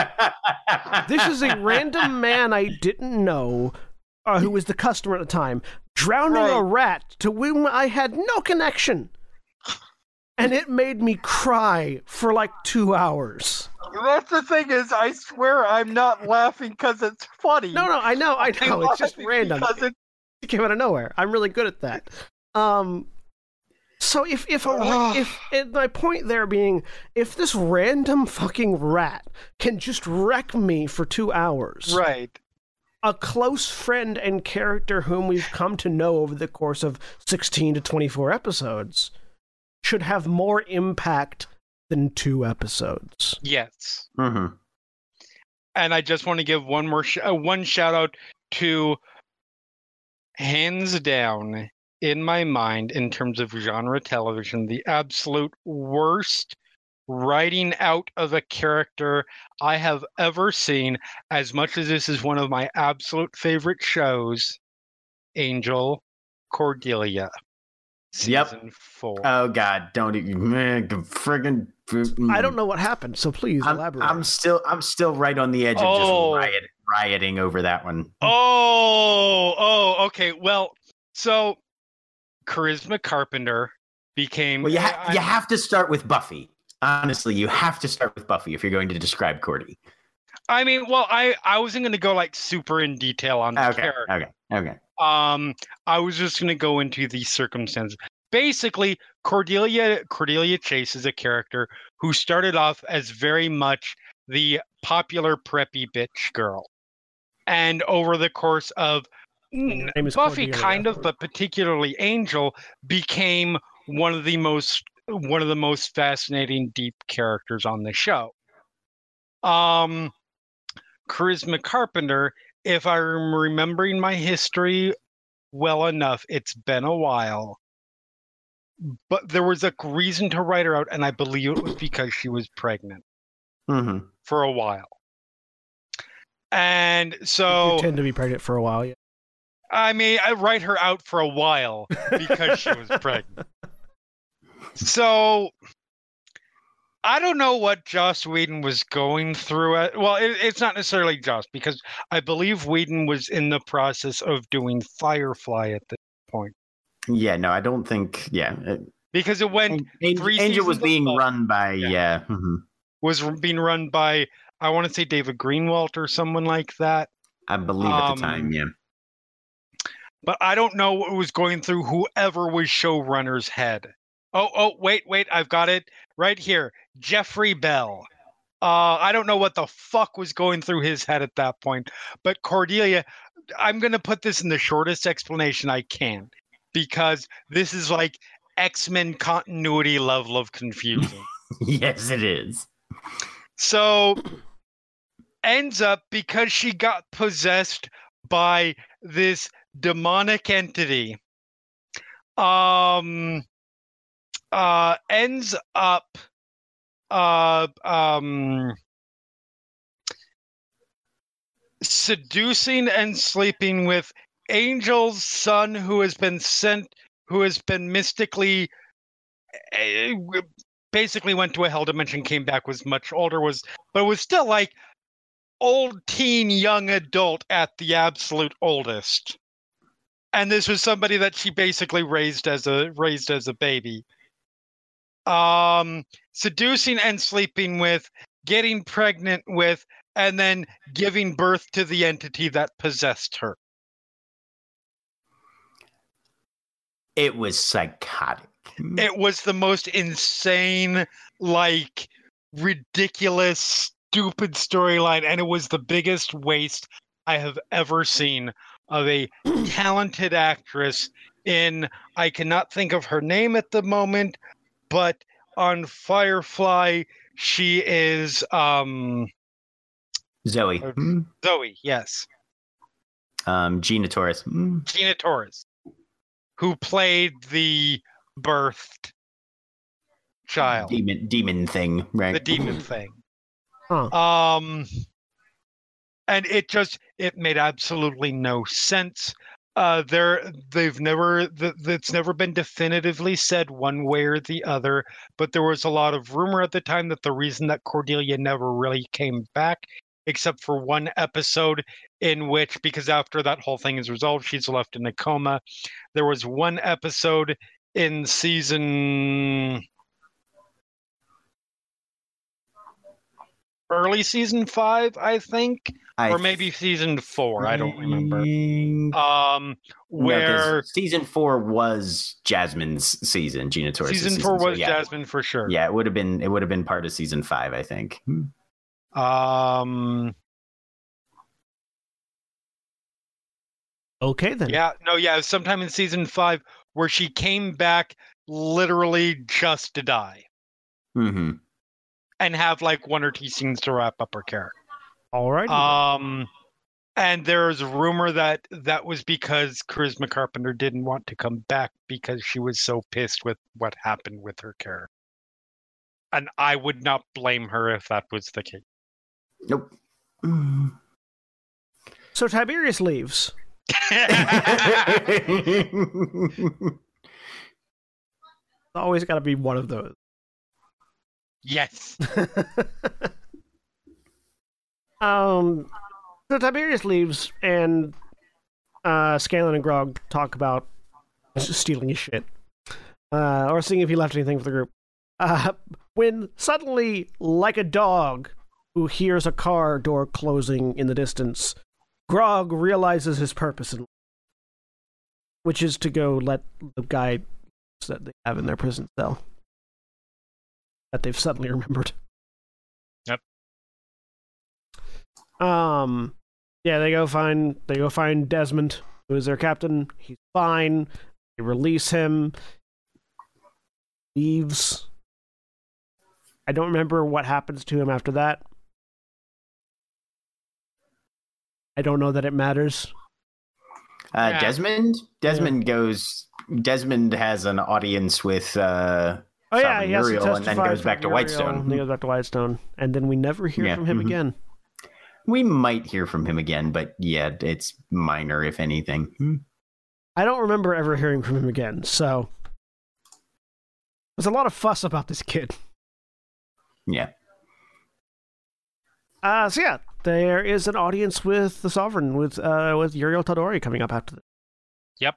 this is a random man I didn't know, uh, who was the customer at the time, drowning a rat to whom I had no connection. And it made me cry for like two hours. That's the thing is, I swear I'm not laughing because it's funny. No, no, I know, I I'm know. It's just random. Because it, It came out of nowhere. I'm really good at that. Um, so if if a, Ugh. if and my point there being if this random fucking rat can just wreck me for two hours, right. a close friend and character whom we've come to know over the course of 16 to 24 episodes should have more impact than two episodes. Yes. hmm And I just want to give one more sh- uh, one shout out to hands down in my mind in terms of genre television the absolute worst writing out of a character I have ever seen as much as this is one of my absolute favorite shows Angel Cordelia Yep. season 4 Oh God! Don't even man, the friggin'. Mm. I don't know what happened, so please I'm, elaborate. I'm still I'm still right on the edge of Oh. just riot, rioting over that one. Oh, oh, okay. Well, so Charisma Carpenter became. Well, you ha- you have to start with Buffy. Honestly, you have to start with Buffy if you're going to describe Cordy. I mean, well, I I wasn't going to go like super in detail on the Okay, character. okay, okay. Um, I was just going to go into the circumstances. Basically, Cordelia Cordelia Chase is a character who started off as very much the popular preppy bitch girl, and over the course of Her name is Buffy, Cordelia. kind of, but particularly Angel, became one of the most one of the most fascinating deep characters on the show. Um, Charisma Carpenter, if I'm remembering my history well enough, it's been a while. But there was a reason to write her out, and I believe it was because she was pregnant hmm for a while. And so You so tend to be pregnant for a while. Yeah. I mean, I write her out for a while because she was pregnant. So I don't know what Joss Whedon was going through. At, well, it, it's not necessarily Joss because I believe Whedon was in the process of doing Firefly at this point Yeah, no, I don't think. Yeah, uh, because it went An- Angel, three Angel was being Buffy. run by Yeah. yeah. mhm. was being run by I want to say David Greenwalt or someone like that. I believe at Um, the time. Yeah, but I don't know what was going through whoever was showrunner's head. Oh, oh, wait, wait, I've got it right here. Jeffrey Bell. Uh, I don't know what the fuck was going through his head at that point, but Cordelia, I'm gonna put this in the shortest explanation I can because this is like X Men continuity level of confusion. yes, it is. So ends up because she got possessed by this demonic entity. Um uh ends up uh um seducing and sleeping with Angel's son who has been sent who has been mystically eh, basically went to a hell dimension, came back, was much older, was but was still like old teen, young adult at the absolute oldest. And this was somebody that she basically raised as a raised as a baby. Um, seducing and sleeping with, getting pregnant with, and then giving birth to the entity that possessed her. It was psychotic. It was the most insane, like ridiculous, stupid storyline, and it was the biggest waste I have ever seen of a talented actress in I cannot think of her name at the moment, but on Firefly she is um Zoe. Uh, Hmm. Zoe, yes. Um, Gina Torres. Hmm. Gina Torres, who played the birthed child, Demon, demon thing, right? the demon thing. Huh. Um, and it just it made absolutely no sense. Uh, there they've never th- that's never been definitively said one way or the other, but there was a lot of rumor at the time that the reason that Cordelia never really came back, except for one episode in which, because after that whole thing is resolved, she's left in a coma. There was one episode in season early season five, I think, I or maybe season four. I don't remember. Um, No, 'cause where season four was Jasmine's season, Gina Torres. season season four so was yeah. Jasmine for sure. Yeah, it would have been it would have been part of season five, I think. Um. Okay then. Yeah. No. Yeah. Sometime in season five, where she came back literally just to die hmm and have like one or two scenes to wrap up her character. All right. Um, and there's a rumor that that was because Charisma Carpenter didn't want to come back because she was so pissed with what happened with her character. And I would not blame her if that was the case. Nope. Mm. so Tiberius leaves. It's always got to be one of those. Yes. um, so Tiberius leaves, and uh, Scanlan and Grog talk about stealing his shit, uh, or seeing if he left anything for the group. Uh, when suddenly, like a dog who hears a car door closing in the distance, Grog realizes his purpose, in which is to go let the guy that they have in their prison cell that they've suddenly remembered. Yep. Um. Yeah, they go find they go find Desmond, who is their captain. He's fine. They release him. Leaves. I don't remember what happens to him after that. I don't know that it matters. Uh, Yeah. Desmond. Desmond goes. Desmond has an audience with. Uh, Oh yeah, Sovereign he has to Uriel and then goes back to Uriel, Whitestone. and He goes back to Whitestone, and then we never hear Yeah, from him mhm. again. we might hear from him again, but yeah, it's minor if anything. Hmm. I don't remember ever hearing from him again. So there's a lot of fuss about this kid. Yeah. Uh, so yeah, there is an audience with the Sovereign with uh with Uriel Tal'Dorei coming up after this. Yep.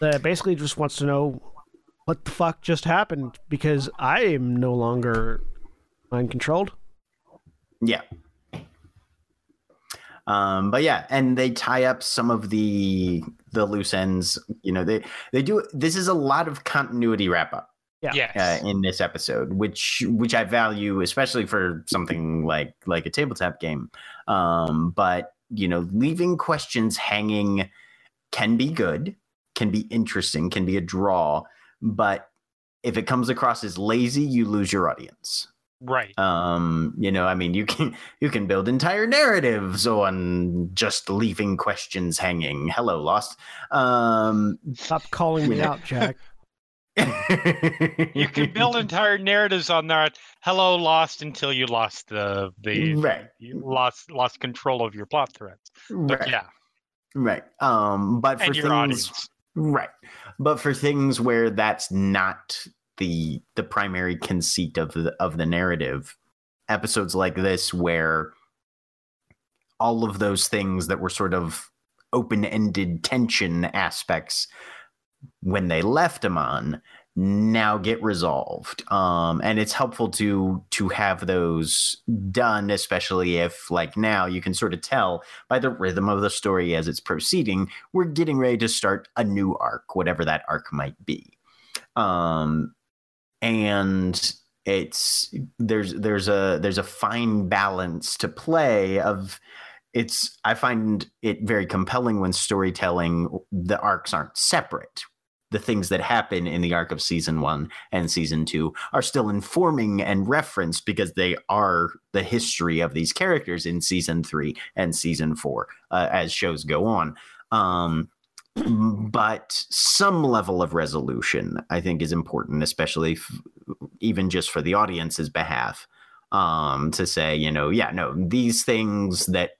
That basically just wants to know what the fuck just happened because I am no longer mind controlled. Yeah. Um, but yeah, and they tie up some of the the loose ends. You know, they they do. This is a lot of continuity wrap up Yeah. Yes. uh, in this episode, which which I value, especially for something like like a tabletop game. Um, but you know, leaving questions hanging can be good, can be interesting, can be a draw, but if it comes across as lazy, you lose your audience right. um you know i mean you can you can build entire narratives on just leaving questions hanging hello lost um Stop calling me Yeah. out, Jack. You can build entire narratives on that. Hello, lost until you lost the the right you lost lost control of your plot threads. But right yeah, right um but for and your things audience. Right but for things where that's not the the primary conceit of the of the narrative. Episodes like this where all of those things that were sort of open-ended tension aspects when they left Emon now get resolved. Um and it's helpful to to have those done especially if like now you can sort of tell by the rhythm of the story as it's proceeding we're getting ready to start a new arc whatever that arc might be. Um and it's there's there's a there's a fine balance to play of it's i find it very compelling when storytelling the arcs aren't separate the things that happen in the arc of season one and season two are still informing and referenced because they are the history of these characters in season three and season four uh, as shows go on. Um, but some level of resolution, I think, is important, especially f- even just for the audience's behalf. Um, to say, you know, yeah, no, these things that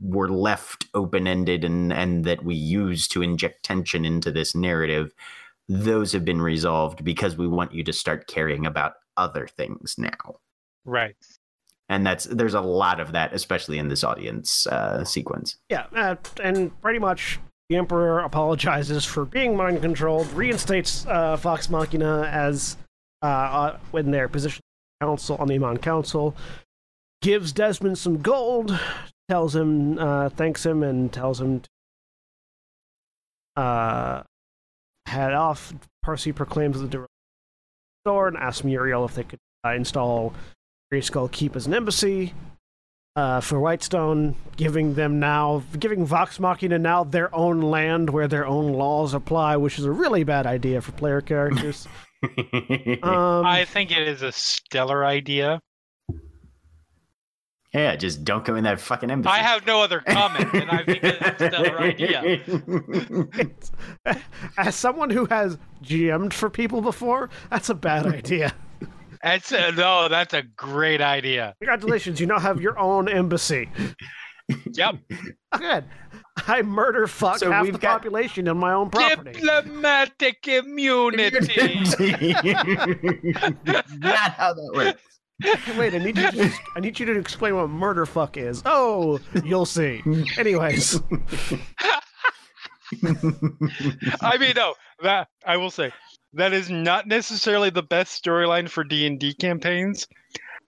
were left open ended and and that we use to inject tension into this narrative those have been resolved because we want you to start caring about other things now Right. and that's there's a lot of that especially in this audience uh, sequence Yeah, uh, and pretty much the Emperor apologizes for being mind controlled, reinstates uh, Vox Machina as uh, uh, in their position council on the Emon Council, gives Desmond some gold, tells him, uh, thanks him, and tells him to uh, head off. Percy proclaims the door door and asks Muriel if they could uh, install Greyskull Keep as an embassy uh, for Whitestone, giving them now, giving Vox Machina now their own land where their own laws apply, which is a really bad idea for player characters. um, I think it is a stellar idea. Yeah just don't go in that fucking embassy I have no other comment, and I think it's a stellar idea. as someone who has GM'd for people before, that's a bad idea. That's a, no, that's a great idea. Congratulations, you now have your own embassy. Yep. Good. I murder fuck So half we've the got- population in my own property. Diplomatic immunity. not how that works Wait, I need you to I need you to explain what murder fuck is. Oh, you'll see. Anyways, I mean, no, that I will say that is not necessarily the best storyline for D and D campaigns.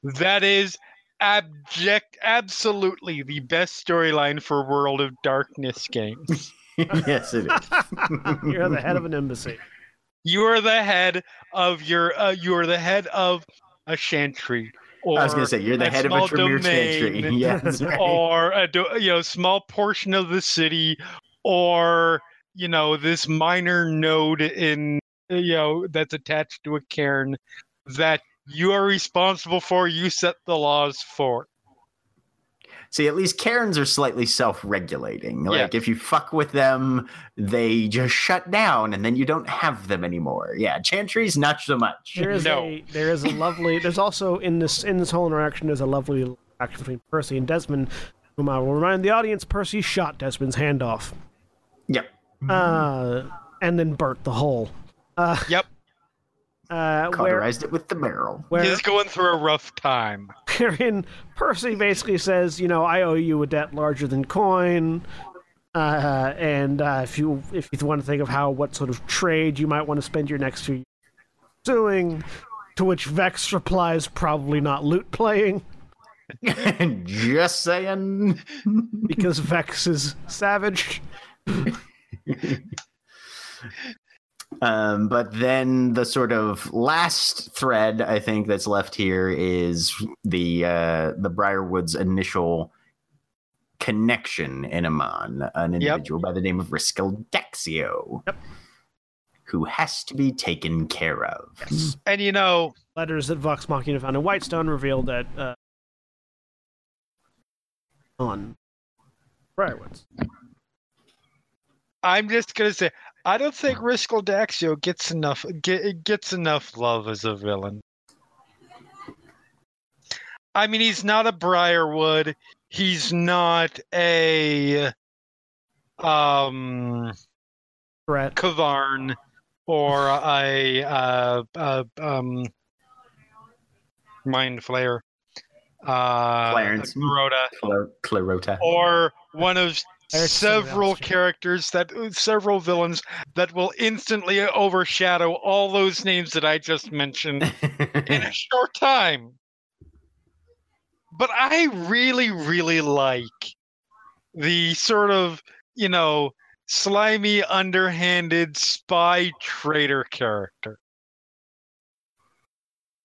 That is abject, absolutely the best storyline for World of Darkness games. yes it is you're the head of an embassy. You are the head of your. Uh, you are the head of a chantry. Or i was gonna say you're the head of a Tremere domain, chantry yes right. or a do- you know small portion of the city, or you know this minor node in you know that's attached to a cairn that you are responsible for. You set the laws for. See, at least caerns are slightly self-regulating. Like if you fuck with them, they just shut down, and then you don't have them anymore. Yeah, Chantry's not so much. There is No. a there is a lovely there's also in this in this whole interaction there's a lovely action between Percy and Desmond, whom I will remind the audience Percy shot Desmond's hand off. Yep. Uh and then burnt the hole. Uh Yep, uh where Cauterized it with the barrel. where he's going through a rough time. wherein Percy basically says, you know, I owe you a debt larger than coin. Uh, and uh, if you if you want to think of how what sort of trade you might want to spend your next few years doing, to which Vex replies, probably not lute playing, just saying. because Vex is savage. Um, but then the sort of last thread I think that's left here is the uh, the Briarwood's initial connection in Emon, an individual by the name of Riskel Daxio, Yep. who has to be taken care of. Yes. And you know, Letters that Vox Machina found in Whitestone revealed that uh, on Briarwoods. I'm just gonna say I don't think Riskel Daxio gets enough get, gets enough love as a villain. I mean, he's not a Briarwood. He's not a um Threat. K'Varn. or a uh, uh, um, mind flayer, uh, Clarence. Clarota, Clarota. or one of There's several characters that several villains that will instantly overshadow all those names that I just mentioned in a short time. But I really, really like the sort of, you know, slimy, underhanded spy traitor character.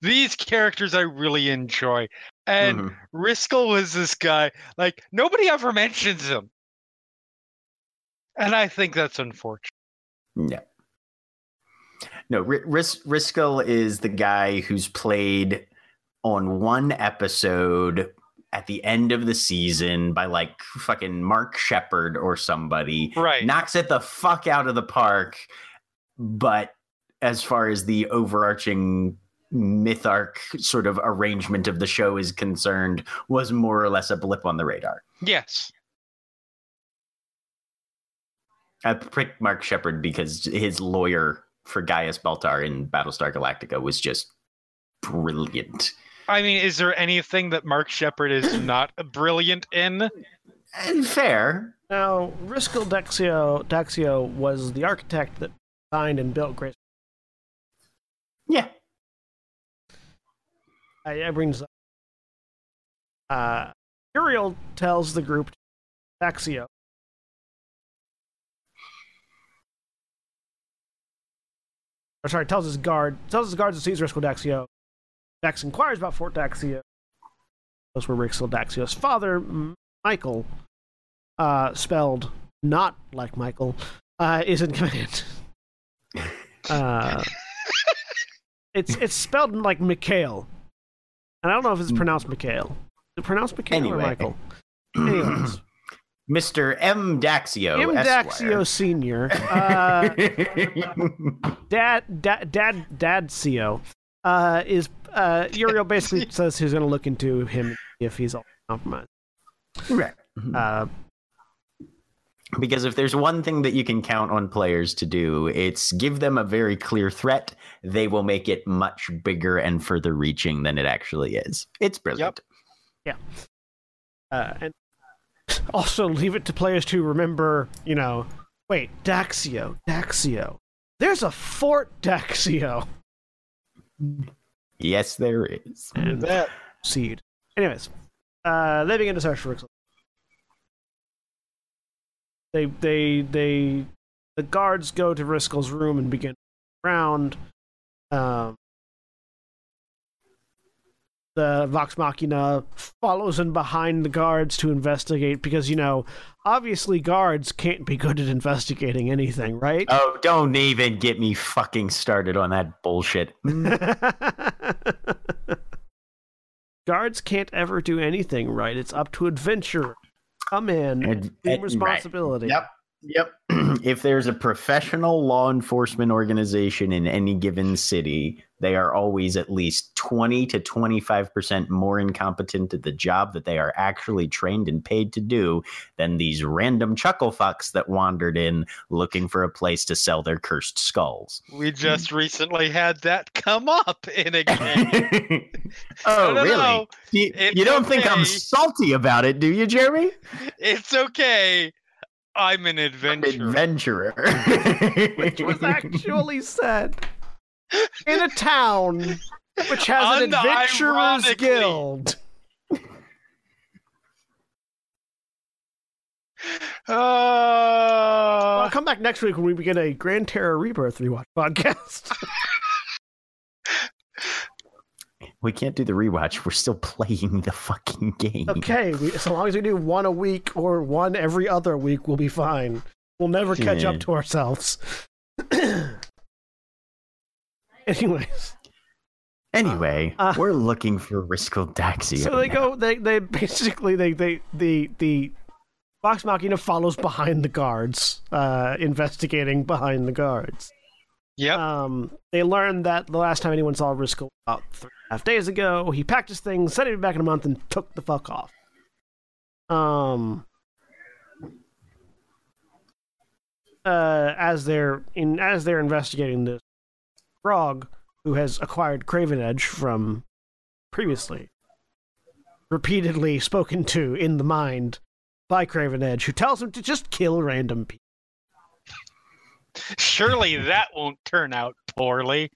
These characters I really enjoy. And Mhm. Riskel was this guy, like, nobody ever mentions him. And I think that's unfortunate. No. No, R- Ris- Riskel is the guy who's played on one episode at the end of the season by like fucking Mark Sheppard or somebody. Right. Knocks it the fuck out of the park. But as far as the overarching myth arc sort of arrangement of the show is concerned, was more or less a blip on the radar. yes. I picked Mark Sheppard because his lawyer for Gaius Baltar in Battlestar Galactica was just brilliant. I mean, is there anything that Mark Sheppard is not brilliant in? And fair. Now, Riskel Daxio, Daxio was the architect that designed and built Grace. Yeah. Uh, that brings up. Uh, Uriel tells the group Daxio. Or sorry, tells his guard tells his guards to seize Riskel Daxio. Dax inquires about Fort Daxio. Those were Riskel Daxio's father, Michael, uh, spelled not like Michael, uh, is in command. Uh, it's it's spelled like Mikhail, and I don't know if it's pronounced Mikhail. Is it pronounced Mikhail or Michael? Anyways, Mr. M. Daxio. M. Daxio Esquire. Senior, uh, Dad, Dad, Dad, Dadcio, uh, is uh, Uriel basically says he's going to look into him if he's all compromised. right. Uh, Because if there's one thing that you can count on players to do, it's give them a very clear threat. They will make it much bigger and further reaching than it actually is. It's brilliant. Yeah. Uh, and also leave it to players to remember, you know, wait, Daxio, Daxio. There's a Fort Daxio. Yes, there is. And that seed. Anyways, uh, they begin to search for Rixel. They, they, they, the guards go to Riskel's room and begin around. Um, the Vox Machina follows in behind the guards to investigate because, you know, obviously guards can't be good at investigating anything, right? Oh, don't even get me fucking started on that bullshit. guards can't ever do anything right. It's up to adventure. Come in, And- and and- take right. responsibility. Yep. Yep. if there's a professional law enforcement organization in any given city, they are always at least 20 to 25% more incompetent at the job that they are actually trained and paid to do than these random chuckle fucks that wandered in looking for a place to sell their cursed skulls. We just recently had that come up in a game. oh, really? You, you don't think I'm salty about it, do you, Jeremy? It's okay. I'm an adventurer. Adventurer. Which was actually said in a town which has an adventurers Unironically. guild. Well, Uh, come back next week when we begin a Grand Terror Rebirth rewatch podcast. We can't do the rewatch. We're still playing the fucking game. okay, we, so long as we do one a week or one every other week, we'll be fine. We'll never catch Yeah. up to ourselves. Anyways, Anyway, Uh, we're looking for Riskel Daxio. so they now. go. They they basically they they the the Vox Machina follows behind the guards, uh, investigating behind the guards. yep. Um, they learned that the last time anyone saw Riskel was about three and a half days ago. He packed his things, said he'd be back in a month, and took the fuck off. Um. uh, as they're in as they're investigating this, Grog, who has acquired Craven Edge from previously, repeatedly spoken to in the mind by Craven Edge, who tells him to just kill random people. Surely that won't turn out poorly.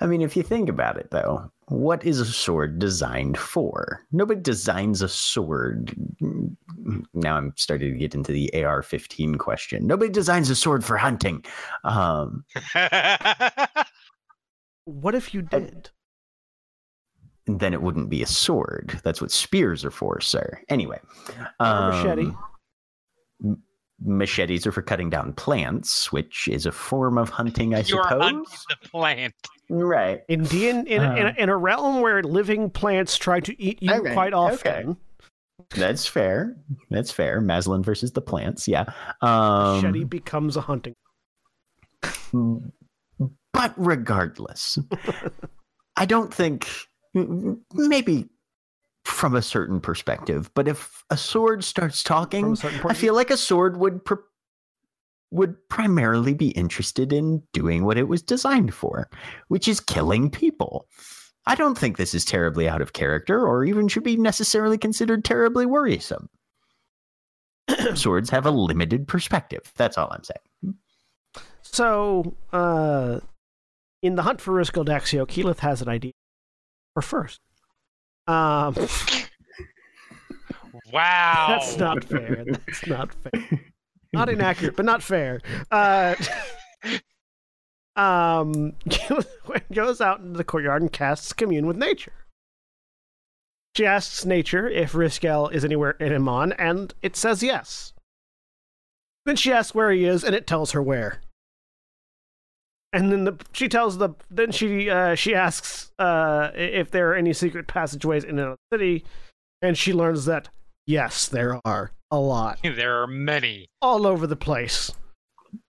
I mean, if you think about it, though, what is a sword designed for? Nobody designs a sword. Now I'm starting to get into the AR 15 question. Nobody designs a sword for hunting. Um, What if you did? then it wouldn't be a sword. That's what spears are for, sir. Anyway, Or a machete. um, machetes are for cutting down plants, which is a form of hunting, I You're suppose. hunting the plant. Right. In, D- in, in, in, Uh. in a realm where living plants try to eat you Okay, quite often, okay. That's fair. That's fair. Maslin versus the plants. Yeah. Um, machete becomes a hunting. But regardless, I don't think maybe from a certain perspective, but if a sword starts talking, a I feel like a sword would would primarily be interested in doing what it was designed for, which is killing people. I don't think this is terribly out of character or even should be necessarily considered terribly worrisome. Swords have a limited perspective. That's all I'm saying. So, uh, in the hunt for Risco Daxio, Keyleth has an idea. Or first. Um, Wow. that's not fair. That's not fair. Not inaccurate, but not fair. Uh, um, goes out into the courtyard and casts commune with nature. She asks nature if Riskel is anywhere in Emon, and it says yes. Then she asks where he is, and it tells her where. And then the, she tells the then she uh, she asks uh, if there are any secret passageways in the city, and she learns that yes, there are a lot There are many. all over the place.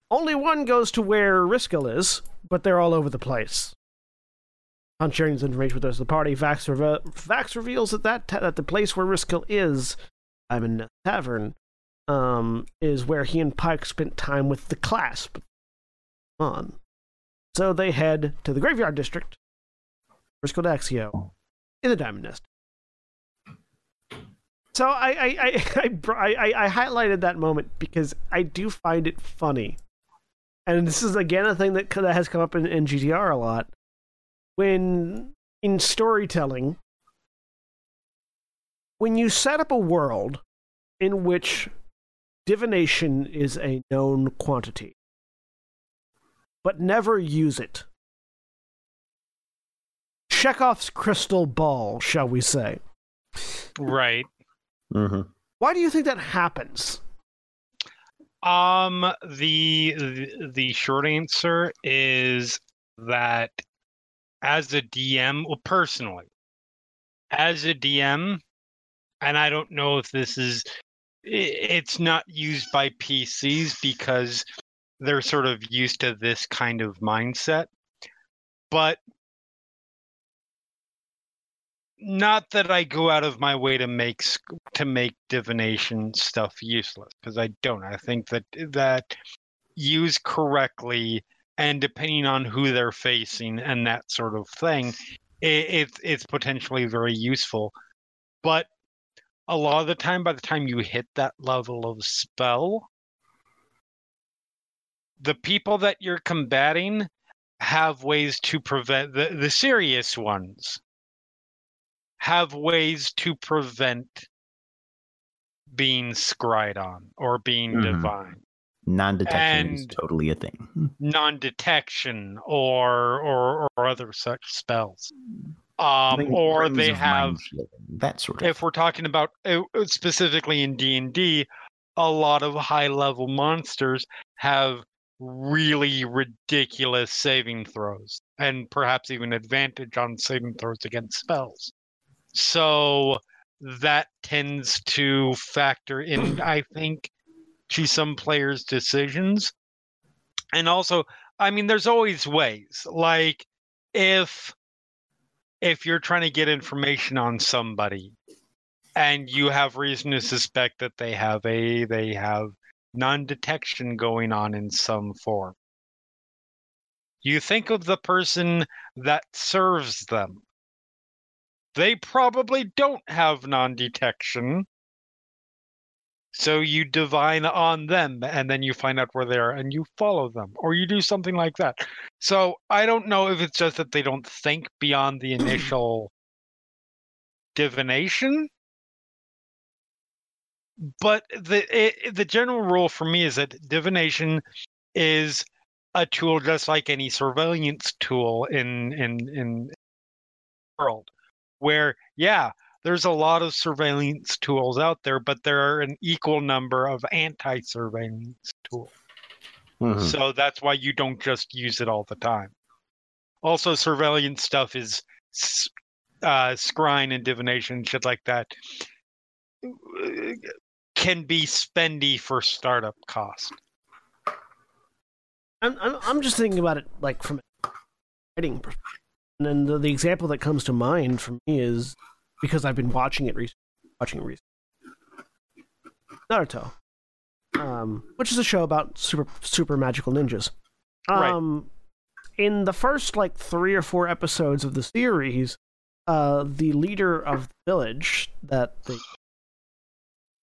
Only one goes to where Riskel is, but they're all over the place. On sharing his information with the rest of the party, Vax, reve- Vax reveals that, that ta- that the place where Riskel is, I'm in the tavern, um, is where he and Pike spent time with the clasp. On. So they head to the graveyard district, Riskel Daxio, in the Diamond Nest. So I I, I, I, I, highlighted that moment because I do find it funny, and this is again a thing that that has come up in, in GTR a lot. When in storytelling, when you set up a world in which divination is a known quantity, but never use it. Chekhov's crystal ball, shall we say. Right. Mm-hmm. Why do you think that happens? Um the, the the short answer is that as a DM, well personally, as a DM, and I don't know if this is it's not used by PCs because they're sort of used to this kind of mindset. But not that I go out of my way to make to make divination stuff useless because I don't. I think that that used correctly and depending on who they're facing and that sort of thing, it, it's it's potentially very useful. But a lot of the time, by the time you hit that level of spell, the people that you're combating have ways to prevent the, the serious ones have ways to prevent being scryed on or being divine Non-detection is totally a thing. non-detection or or or other such spells um or they have that sort of. if we're talking about uh, specifically in D&D a lot of high level monsters have really ridiculous saving throws and perhaps even advantage on saving throws against spells so that tends to factor in i think to some players decisions and also i mean there's always ways like if if you're trying to get information on somebody and you have reason to suspect that they have a they have non detection going on in some form. You think of the person that serves them. They probably don't have non detection. So you divine on them and then you find out where they are and you follow them or you do something like that. So I don't know if it's just that they don't think beyond the initial divination but the it, the general rule for me is that divination is a tool just like any surveillance tool in in in world where yeah there's a lot of surveillance tools out there but there are an equal number of anti-surveillance tools Mhm. so that's why you don't just use it all the time also surveillance stuff is uh scrying and divination shit like that can be spendy for startup cost I'm, I'm, I'm just thinking about it like from a writing perspective. And then the, the example that comes to mind for me is because I've been watching it recently, watching it recently. Naruto, um, which is a show about super super magical ninjas. Right. Um, in the first like three or four episodes of the series, uh, the leader of the village that they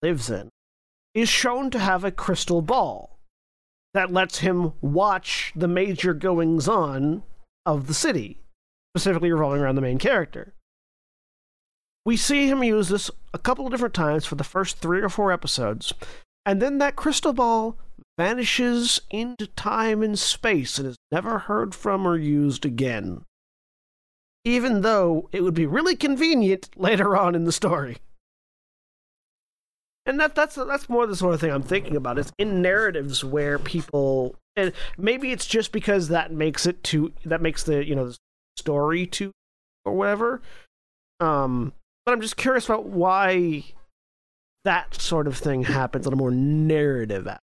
lives in is shown to have a crystal ball that lets him watch the major goings on of the city, specifically revolving around the main character. We see him use this a couple of different times for the first three or four episodes, and then that crystal ball vanishes into time and space and is never heard from or used again. Even though it would be really convenient later on in the story. And that that's that's more the sort of thing I'm thinking about. It's in narratives where people and maybe it's just because that makes it to that makes the you know story to or whatever. Um, but I'm just curious about why that sort of thing happens on a more narrative. aspect.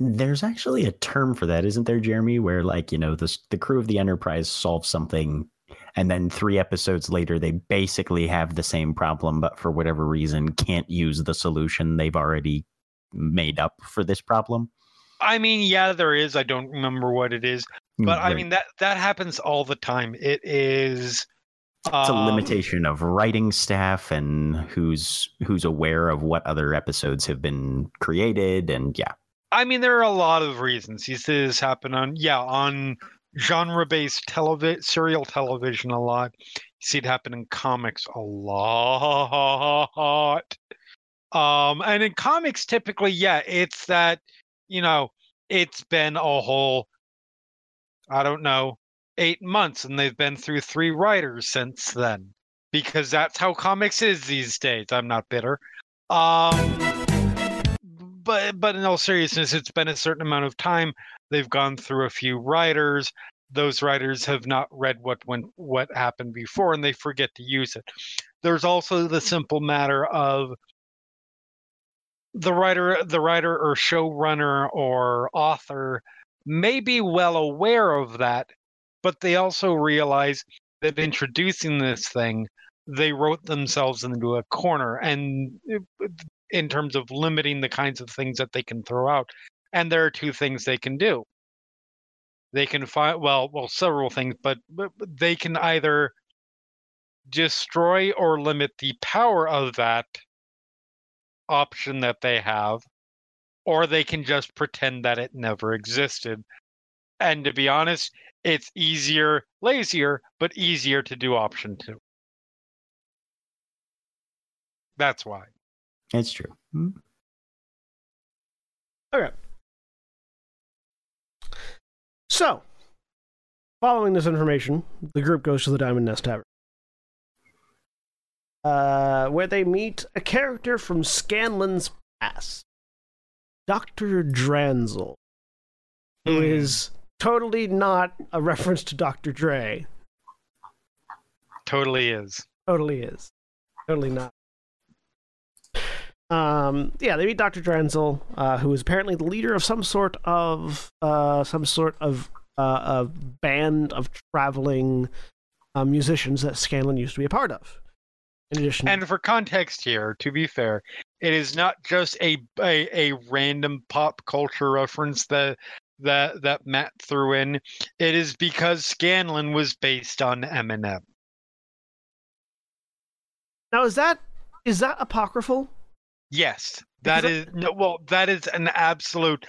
There's actually a term for that, isn't there, Jeremy? Where like you know the the crew of the Enterprise solves something, and then three episodes later they basically have the same problem, but for whatever reason can't use the solution they've already made up for this problem. i mean yeah there is i don't remember what it is but i mean that that happens all the time it is it's a um, limitation of writing staff and who's who's aware of what other episodes have been created, and yeah, I mean, there are a lot of reasons. You see this happen on, yeah, on genre-based television, serial television a lot. You see it happen in comics a lot. Um, and in comics, typically, yeah, it's that, you know, it's been a whole, I don't know, eight months, and they've been through three writers since then, because that's how comics is these days. I'm not bitter. Um, but but in all seriousness, it's been a certain amount of time. They've gone through a few writers. Those writers have not read what went what happened before, and they forget to use it. There's also the simple matter of the writer, the writer or showrunner or author may be well aware of that, but they also realize that introducing this thing, they wrote themselves into a corner, and eh, in terms of limiting the kinds of things that they can throw out. And there are two things they can do. They can find well, well, several things, but, but but they can either destroy or limit the power of that option that they have, or they can just pretend that it never existed. And to be honest, it's easier, lazier, but easier to do option two. That's why. it's true. Hmm. Okay. So, following this information, the group goes to the Diamond Nest Tavern, uh, where they meet a character from Scanlan's past, Doctor Dranzel, who Hmm. is totally not a reference to Doctor Dre. Totally is. Totally is. Totally not. Um, yeah, they meet Dr. Dranzel, uh, who is apparently the leader of some sort of uh, some sort of uh, a band of traveling uh, musicians that Scanlan used to be a part of. In addition, And for context here, to be fair, it is not just a a, a random pop culture reference that that that Matt threw in. It is because Scanlan was based on Eminem. now is that is that apocryphal? Yes, that Because is no. Well, that is an absolute.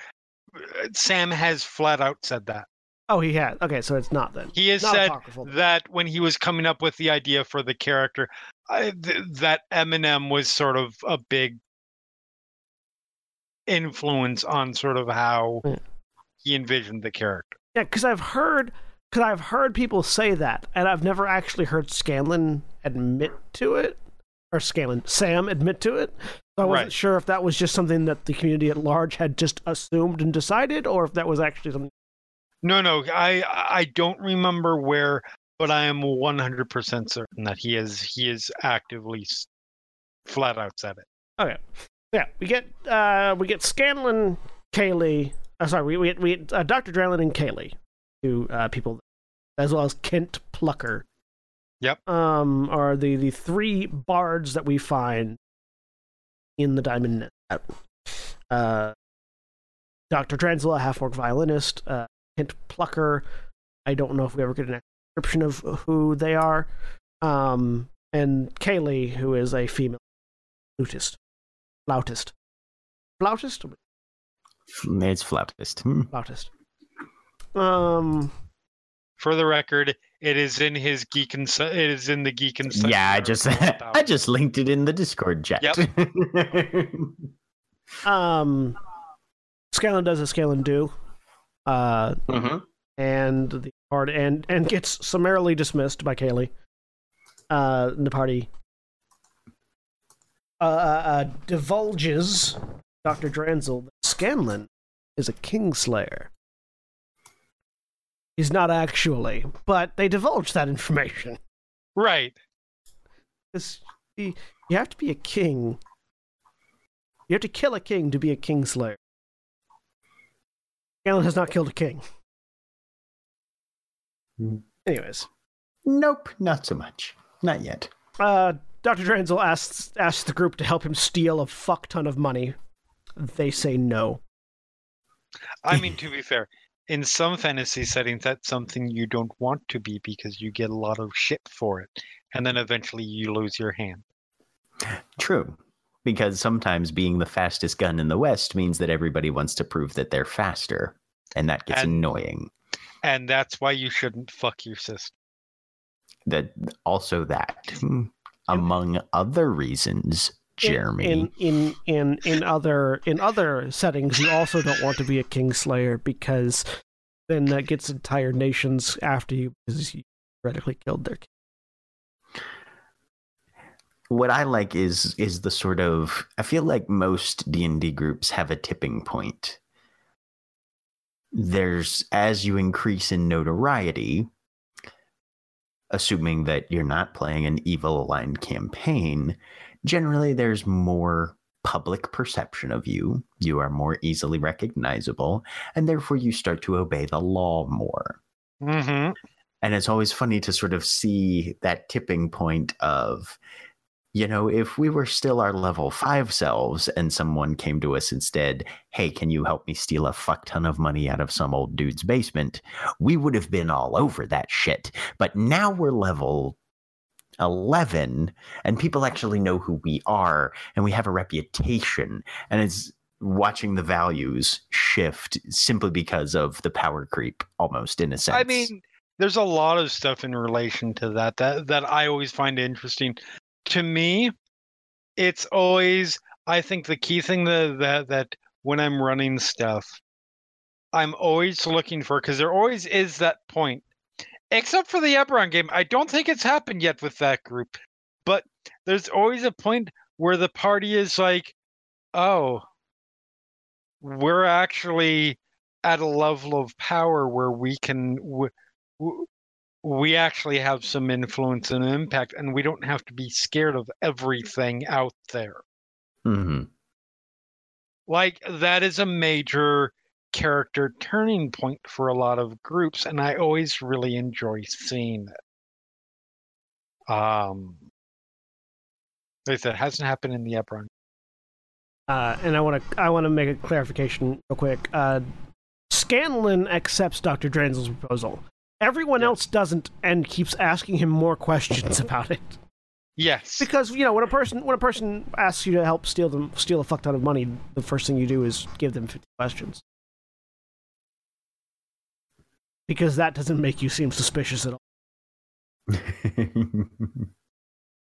Sam has flat out said that. Oh, he had. Okay, so it's not then. He has Not said apocryphal. that when he was coming up with the idea for the character, I, th- that Eminem was sort of a big influence on sort of how Yeah. he envisioned the character. Yeah, because I've heard because I've heard people say that, and I've never actually heard Scanlan admit to it, or Scanlan Sam admit to it. So I wasn't Right. sure if that was just something that the community at large had just assumed and decided, or if that was actually something. No, no, I I don't remember where, but I am one hundred percent certain that he is he is actively flat out said it. Okay, yeah, we get uh we get Scanlan, Kaylie. Uh, sorry, we we get, we uh, Doctor Drellin and Kaylie, two uh, people, as well as Kent Plucker. Yep. Um, are the the three bards that we find in the Diamond Nest. Uh, Doctor Dranzel, a half orc violinist. Uh, Kent Plucker. I don't know if we ever get an description of who they are. Um, and Kaylie, who is a female flutist. Flautist. Flautist? It's flautist. Hmm. Flautist. Um, For the record, it is in his geek and it is in the geek and Yeah, I just I just linked it in the Discord chat. um, Scanlan does as Scanlan do. Uh, hmm and the part and and gets summarily dismissed by Kaylie. Uh, the party uh, uh, uh, divulges Doctor Dranzel that Scanlan is a Kingslayer. He's not actually, but they divulge that information. Right. Because you you have to be a king. You have to kill a king to be a Kingslayer. Scanlan has not killed a king. Anyways. Nope, not so much. Not yet. Uh, Dr. Dranzel asks asks the group to help him steal a fuck ton of money. They say no. I mean, to be fair, in some fantasy settings, that's something you don't want to be because you get a lot of shit for it, and then eventually you lose your hand. True. Because sometimes being the fastest gun in the West means that everybody wants to prove that they're faster. And that gets And- annoying. And that's why you shouldn't fuck your sister. That also that. Among other reasons, Jeremy. In in in in other in other settings, you also don't want to be a kingslayer because then that gets entire nations after you because you theoretically killed their king. what I like is is the sort of I feel like most D and D groups have a tipping point. There's as you increase in notoriety, assuming that you're not playing an evil aligned campaign, generally there's more public perception of you. You are more easily recognizable, and therefore you start to obey the law more. Mm-hmm. And it's always funny to sort of see that tipping point of, you know, if we were still our level five selves and someone came to us instead, Hey, can you help me steal a fuck ton of money out of some old dude's basement? We would have been all over that shit. But now we're level 11 and people actually know who we are and we have a reputation. And it's watching the values shift simply because of the power creep, almost in a sense. I mean, there's a lot of stuff in relation to that that that I always find interesting. To me, it's always I think the key thing that that that when I'm running stuff, I'm always looking for because there always is that point. Except for the Eberron game, I don't think it's happened yet with that group. But there's always a point where the party is like, "Oh, we're actually at a level of power where we can we actually have some influence and impact and we don't have to be scared of everything out there Mhm. like that is a major character turning point for a lot of groups and i always really enjoy seeing it um Like I said, it hasn't happened in the Eberron. Uh, and I want to I want to make a clarification real quick. Uh, Scanlan accepts Dr. Dranzel's proposal. Everyone Yeah. else doesn't, and keeps asking him more questions about it. Yes. Because you know when a person when a person asks you to help steal them steal a fuck ton of money, the first thing you do is give them fifty questions. Because that doesn't make you seem suspicious at all.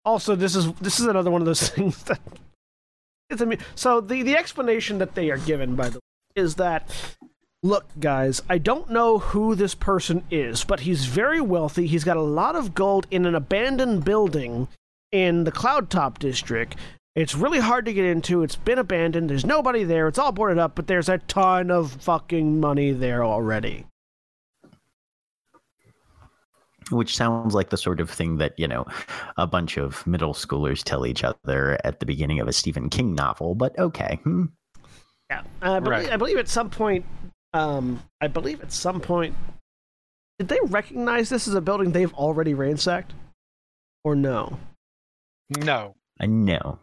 Also, this is this is another one of those things that it's I mean, so the the explanation that they are given by the way is that look guys, I don't know who this person is, but he's very wealthy. He's got a lot of gold in an abandoned building in the Cloud Top district. It's really hard to get into. It's been abandoned. There's nobody there. It's all boarded up, but there's a ton of fucking money there already. Which sounds like the sort of thing that, you know, a bunch of middle schoolers tell each other at the beginning of a Stephen King novel, but okay. Hmm. Yeah, I believe, Right. I believe at some point, um, I believe at some point, did they recognize this as a building they've already ransacked, or no? no. I know.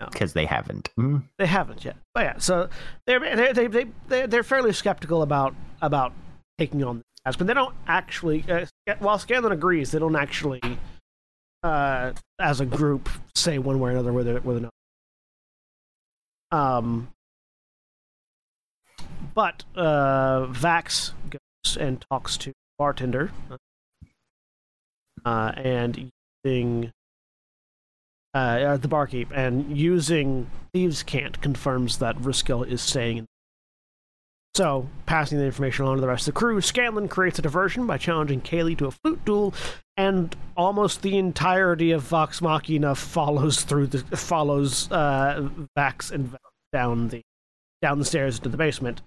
No. Because they haven't. Hmm. They haven't yet. But yeah, so they're they they they they they're fairly skeptical about about taking on the task, but they don't actually. Uh, while Scanlan agrees, they don't actually, uh, as a group, say one way or another whether whether or not. Um, but uh, Vax goes and talks to bartender, uh, and using uh, uh, the barkeep, and using thieves' cant confirms that Riskel is staying. in so, passing the information along to the rest of the crew, Scanlan creates a diversion by challenging Kaylie to a flute duel, and almost the entirety of Vox Machina follows through the follows uh, Vax and Vax down the down the stairs into the basement.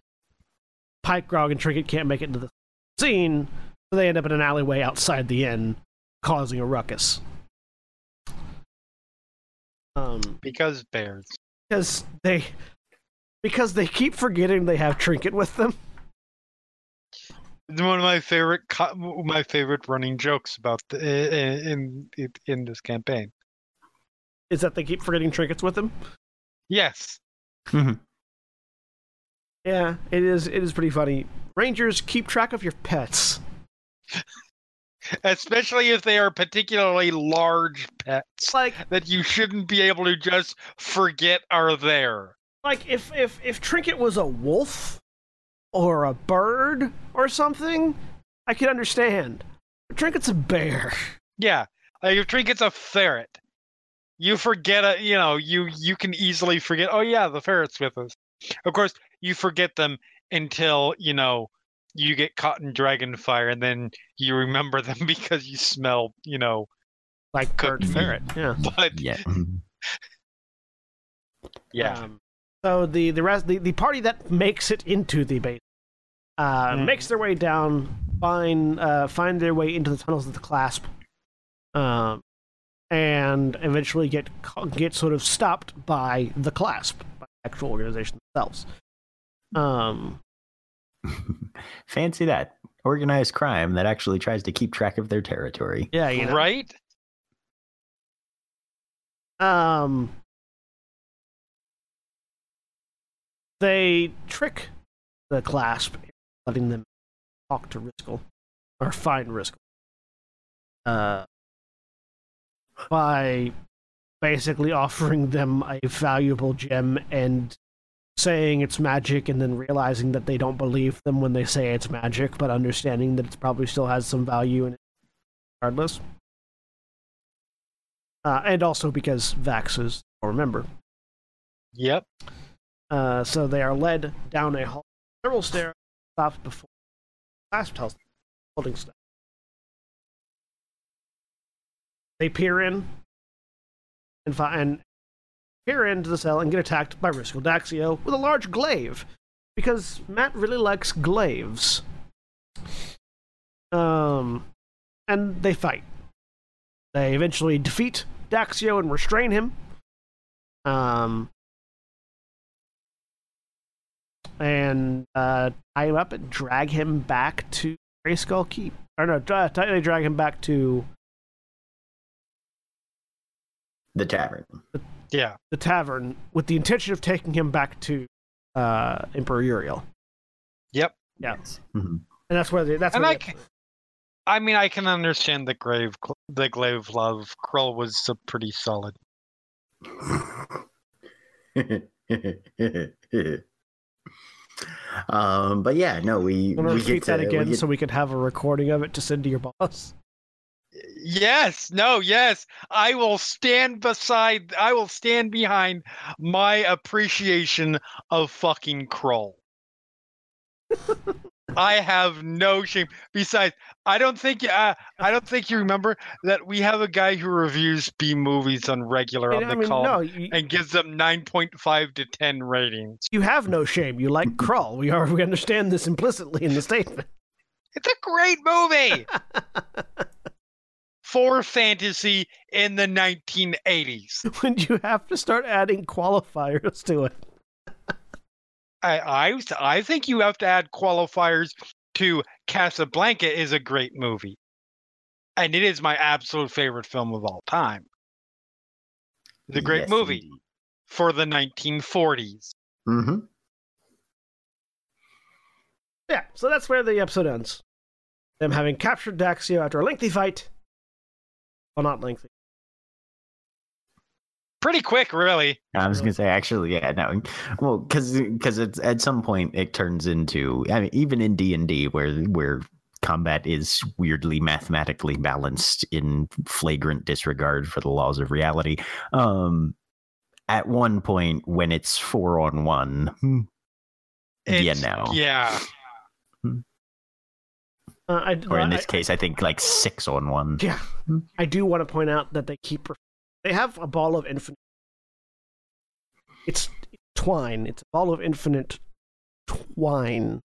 Pike, Grog, and Trinket can't make it into the scene, so they end up in an alleyway outside the inn, causing a ruckus. Um, Because bears. because they because they keep forgetting they have Trinket with them. It's one of my favorite my favorite running jokes about the in in, in this campaign. Is that they keep forgetting Trinkets with them? Yes. Yeah, it is. It is pretty funny. Rangers keep track of your pets. Especially if they are particularly large pets Like, that you shouldn't be able to just forget are there. like if if if Trinket was a wolf or a bird or something, I could understand. But Trinket's a bear. Yeah. Like if Trinket's a ferret, you forget it, you know, you you can easily forget, oh yeah, the ferret's with us. Of course, you forget them until, you know, you get caught in dragon fire and then you remember them because you smell, you know, Like Could bird be. ferret. Yeah. but Yeah. yeah. Um, so the the rest the, the party that makes it into the base uh, Mhm. makes their way down, find uh, find their way into the tunnels of the clasp, um, and eventually get ca- get sort of stopped by the clasp, by the actual organization themselves. Um, Fancy that. Organized crime that actually tries to keep track of their territory. yeah, you know. Right? Um, they trick the clasp, letting them talk to Riskel or find Riskel. Uh, by basically offering them a valuable gem and saying it's magic, and then realizing that they don't believe them when they say it's magic, but understanding that it probably still has some value in it regardless. Uh, and also because Vax is a member. Yep. Uh, so they are led down a hall, several stairs, stopped before holding stuff. They peer in and, fi- and peer into the cell and get attacked by Risco Daxio with a large glaive because Matt really likes glaives. Um, and they fight. They eventually defeat Daxio and restrain him. Um, and uh, tie him up and drag him back to Greyskull Keep. Or no, tie- they drag him back to The tavern. Yeah. the tavern with the intention of taking him back to uh, Emperor Uriel. Yep. Yeah, Mhm. and that's where the, that's And where I the- ca- I mean, I can understand the grave, the glaive love. Krull was a pretty solid. um, but yeah, no, we I'm gonna we repeat get that to, we again get- so we could have a recording of it to send to your boss. Yes, no, yes. I will stand beside. I will stand behind my appreciation of fucking Krull. I have no shame. Besides, I don't think uh, I don't think you remember that we have a guy who reviews B movies on regular I on mean, the mean, call no, you, and gives them nine point five to ten ratings. you have no shame. You like Krull. We are we understand this implicitly in the statement. It's a great movie for fantasy in the 1980s. when you have to start adding qualifiers to it. I, I I think you have to add qualifiers to Casablanca is a great movie. And it is my absolute favorite film of all time. It's a great Yes, movie indeed. for the 1940s. Mhm. Yeah, so that's where the episode ends. Them having captured Daxio after a lengthy fight. Well, not lengthy. Pretty quick, really. I was gonna say actually, yeah, no, well, because because it's at some point it turns into I mean even in D and D where where combat is weirdly mathematically balanced in flagrant disregard for the laws of reality. Um, at one point when it's four on one, hmm, yeah, It's- no, Yeah. Uh, I, or in I- this case, I think like six on one. Yeah, I do want to point out that they keep they have a ball of infinite. It's twine. It's a ball of infinite twine,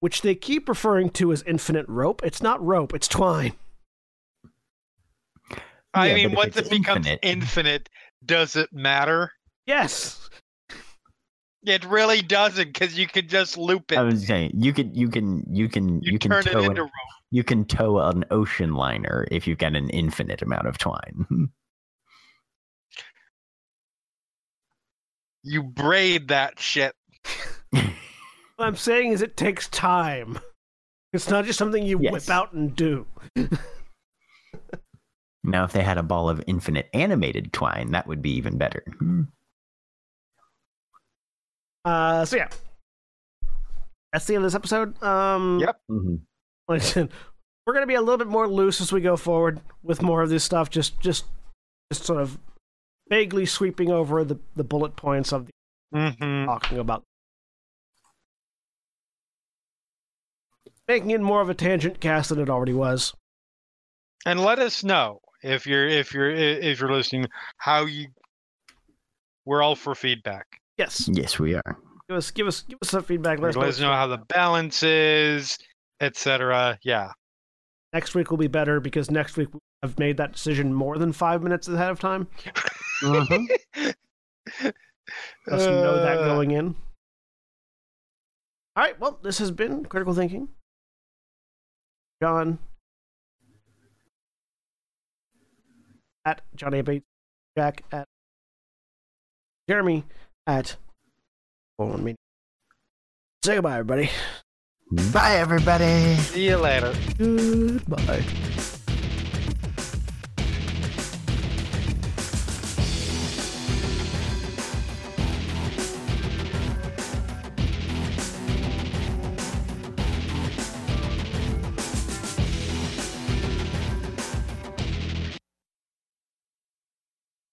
which they keep referring to as infinite rope. It's not rope. It's twine. I Yeah, mean, once it becomes infinite- infinite, does it matter? Yes. It really doesn't, because you can just loop it. I was saying you could you can you can you, you, can turn it into an, rope. you can tow an ocean liner if you've got an infinite amount of twine. You braid that shit. What I'm saying is, it takes time. It's not just something you Yes. whip out and do. Now, if they had a ball of infinite animated twine, that would be even better. Uh, so yeah, that's the end of this episode. Um, Yep. Mhm. like I said, we're gonna be a little bit more loose as we go forward with more of this stuff. Just, just, just sort of vaguely sweeping over the the bullet points of the Mm-hmm. talking about. Making it more of a tangent cast than it already was. And let us know if you're if you're if you're listening how you. We're all for feedback. Yes, Yes, we are. give us, give us, give us some feedback. Let Let us us know. know how the balance is, etc. Yeah. Next week will be better because next week I've made that decision more than five minutes ahead of time. Mhm. Let us know that Uh, going in. All right. Well, this has been critical thinking. John at Johnny Bates, Jack at Jeremy at Bowman Media. Say goodbye, everybody. Bye, everybody. See you later. Goodbye.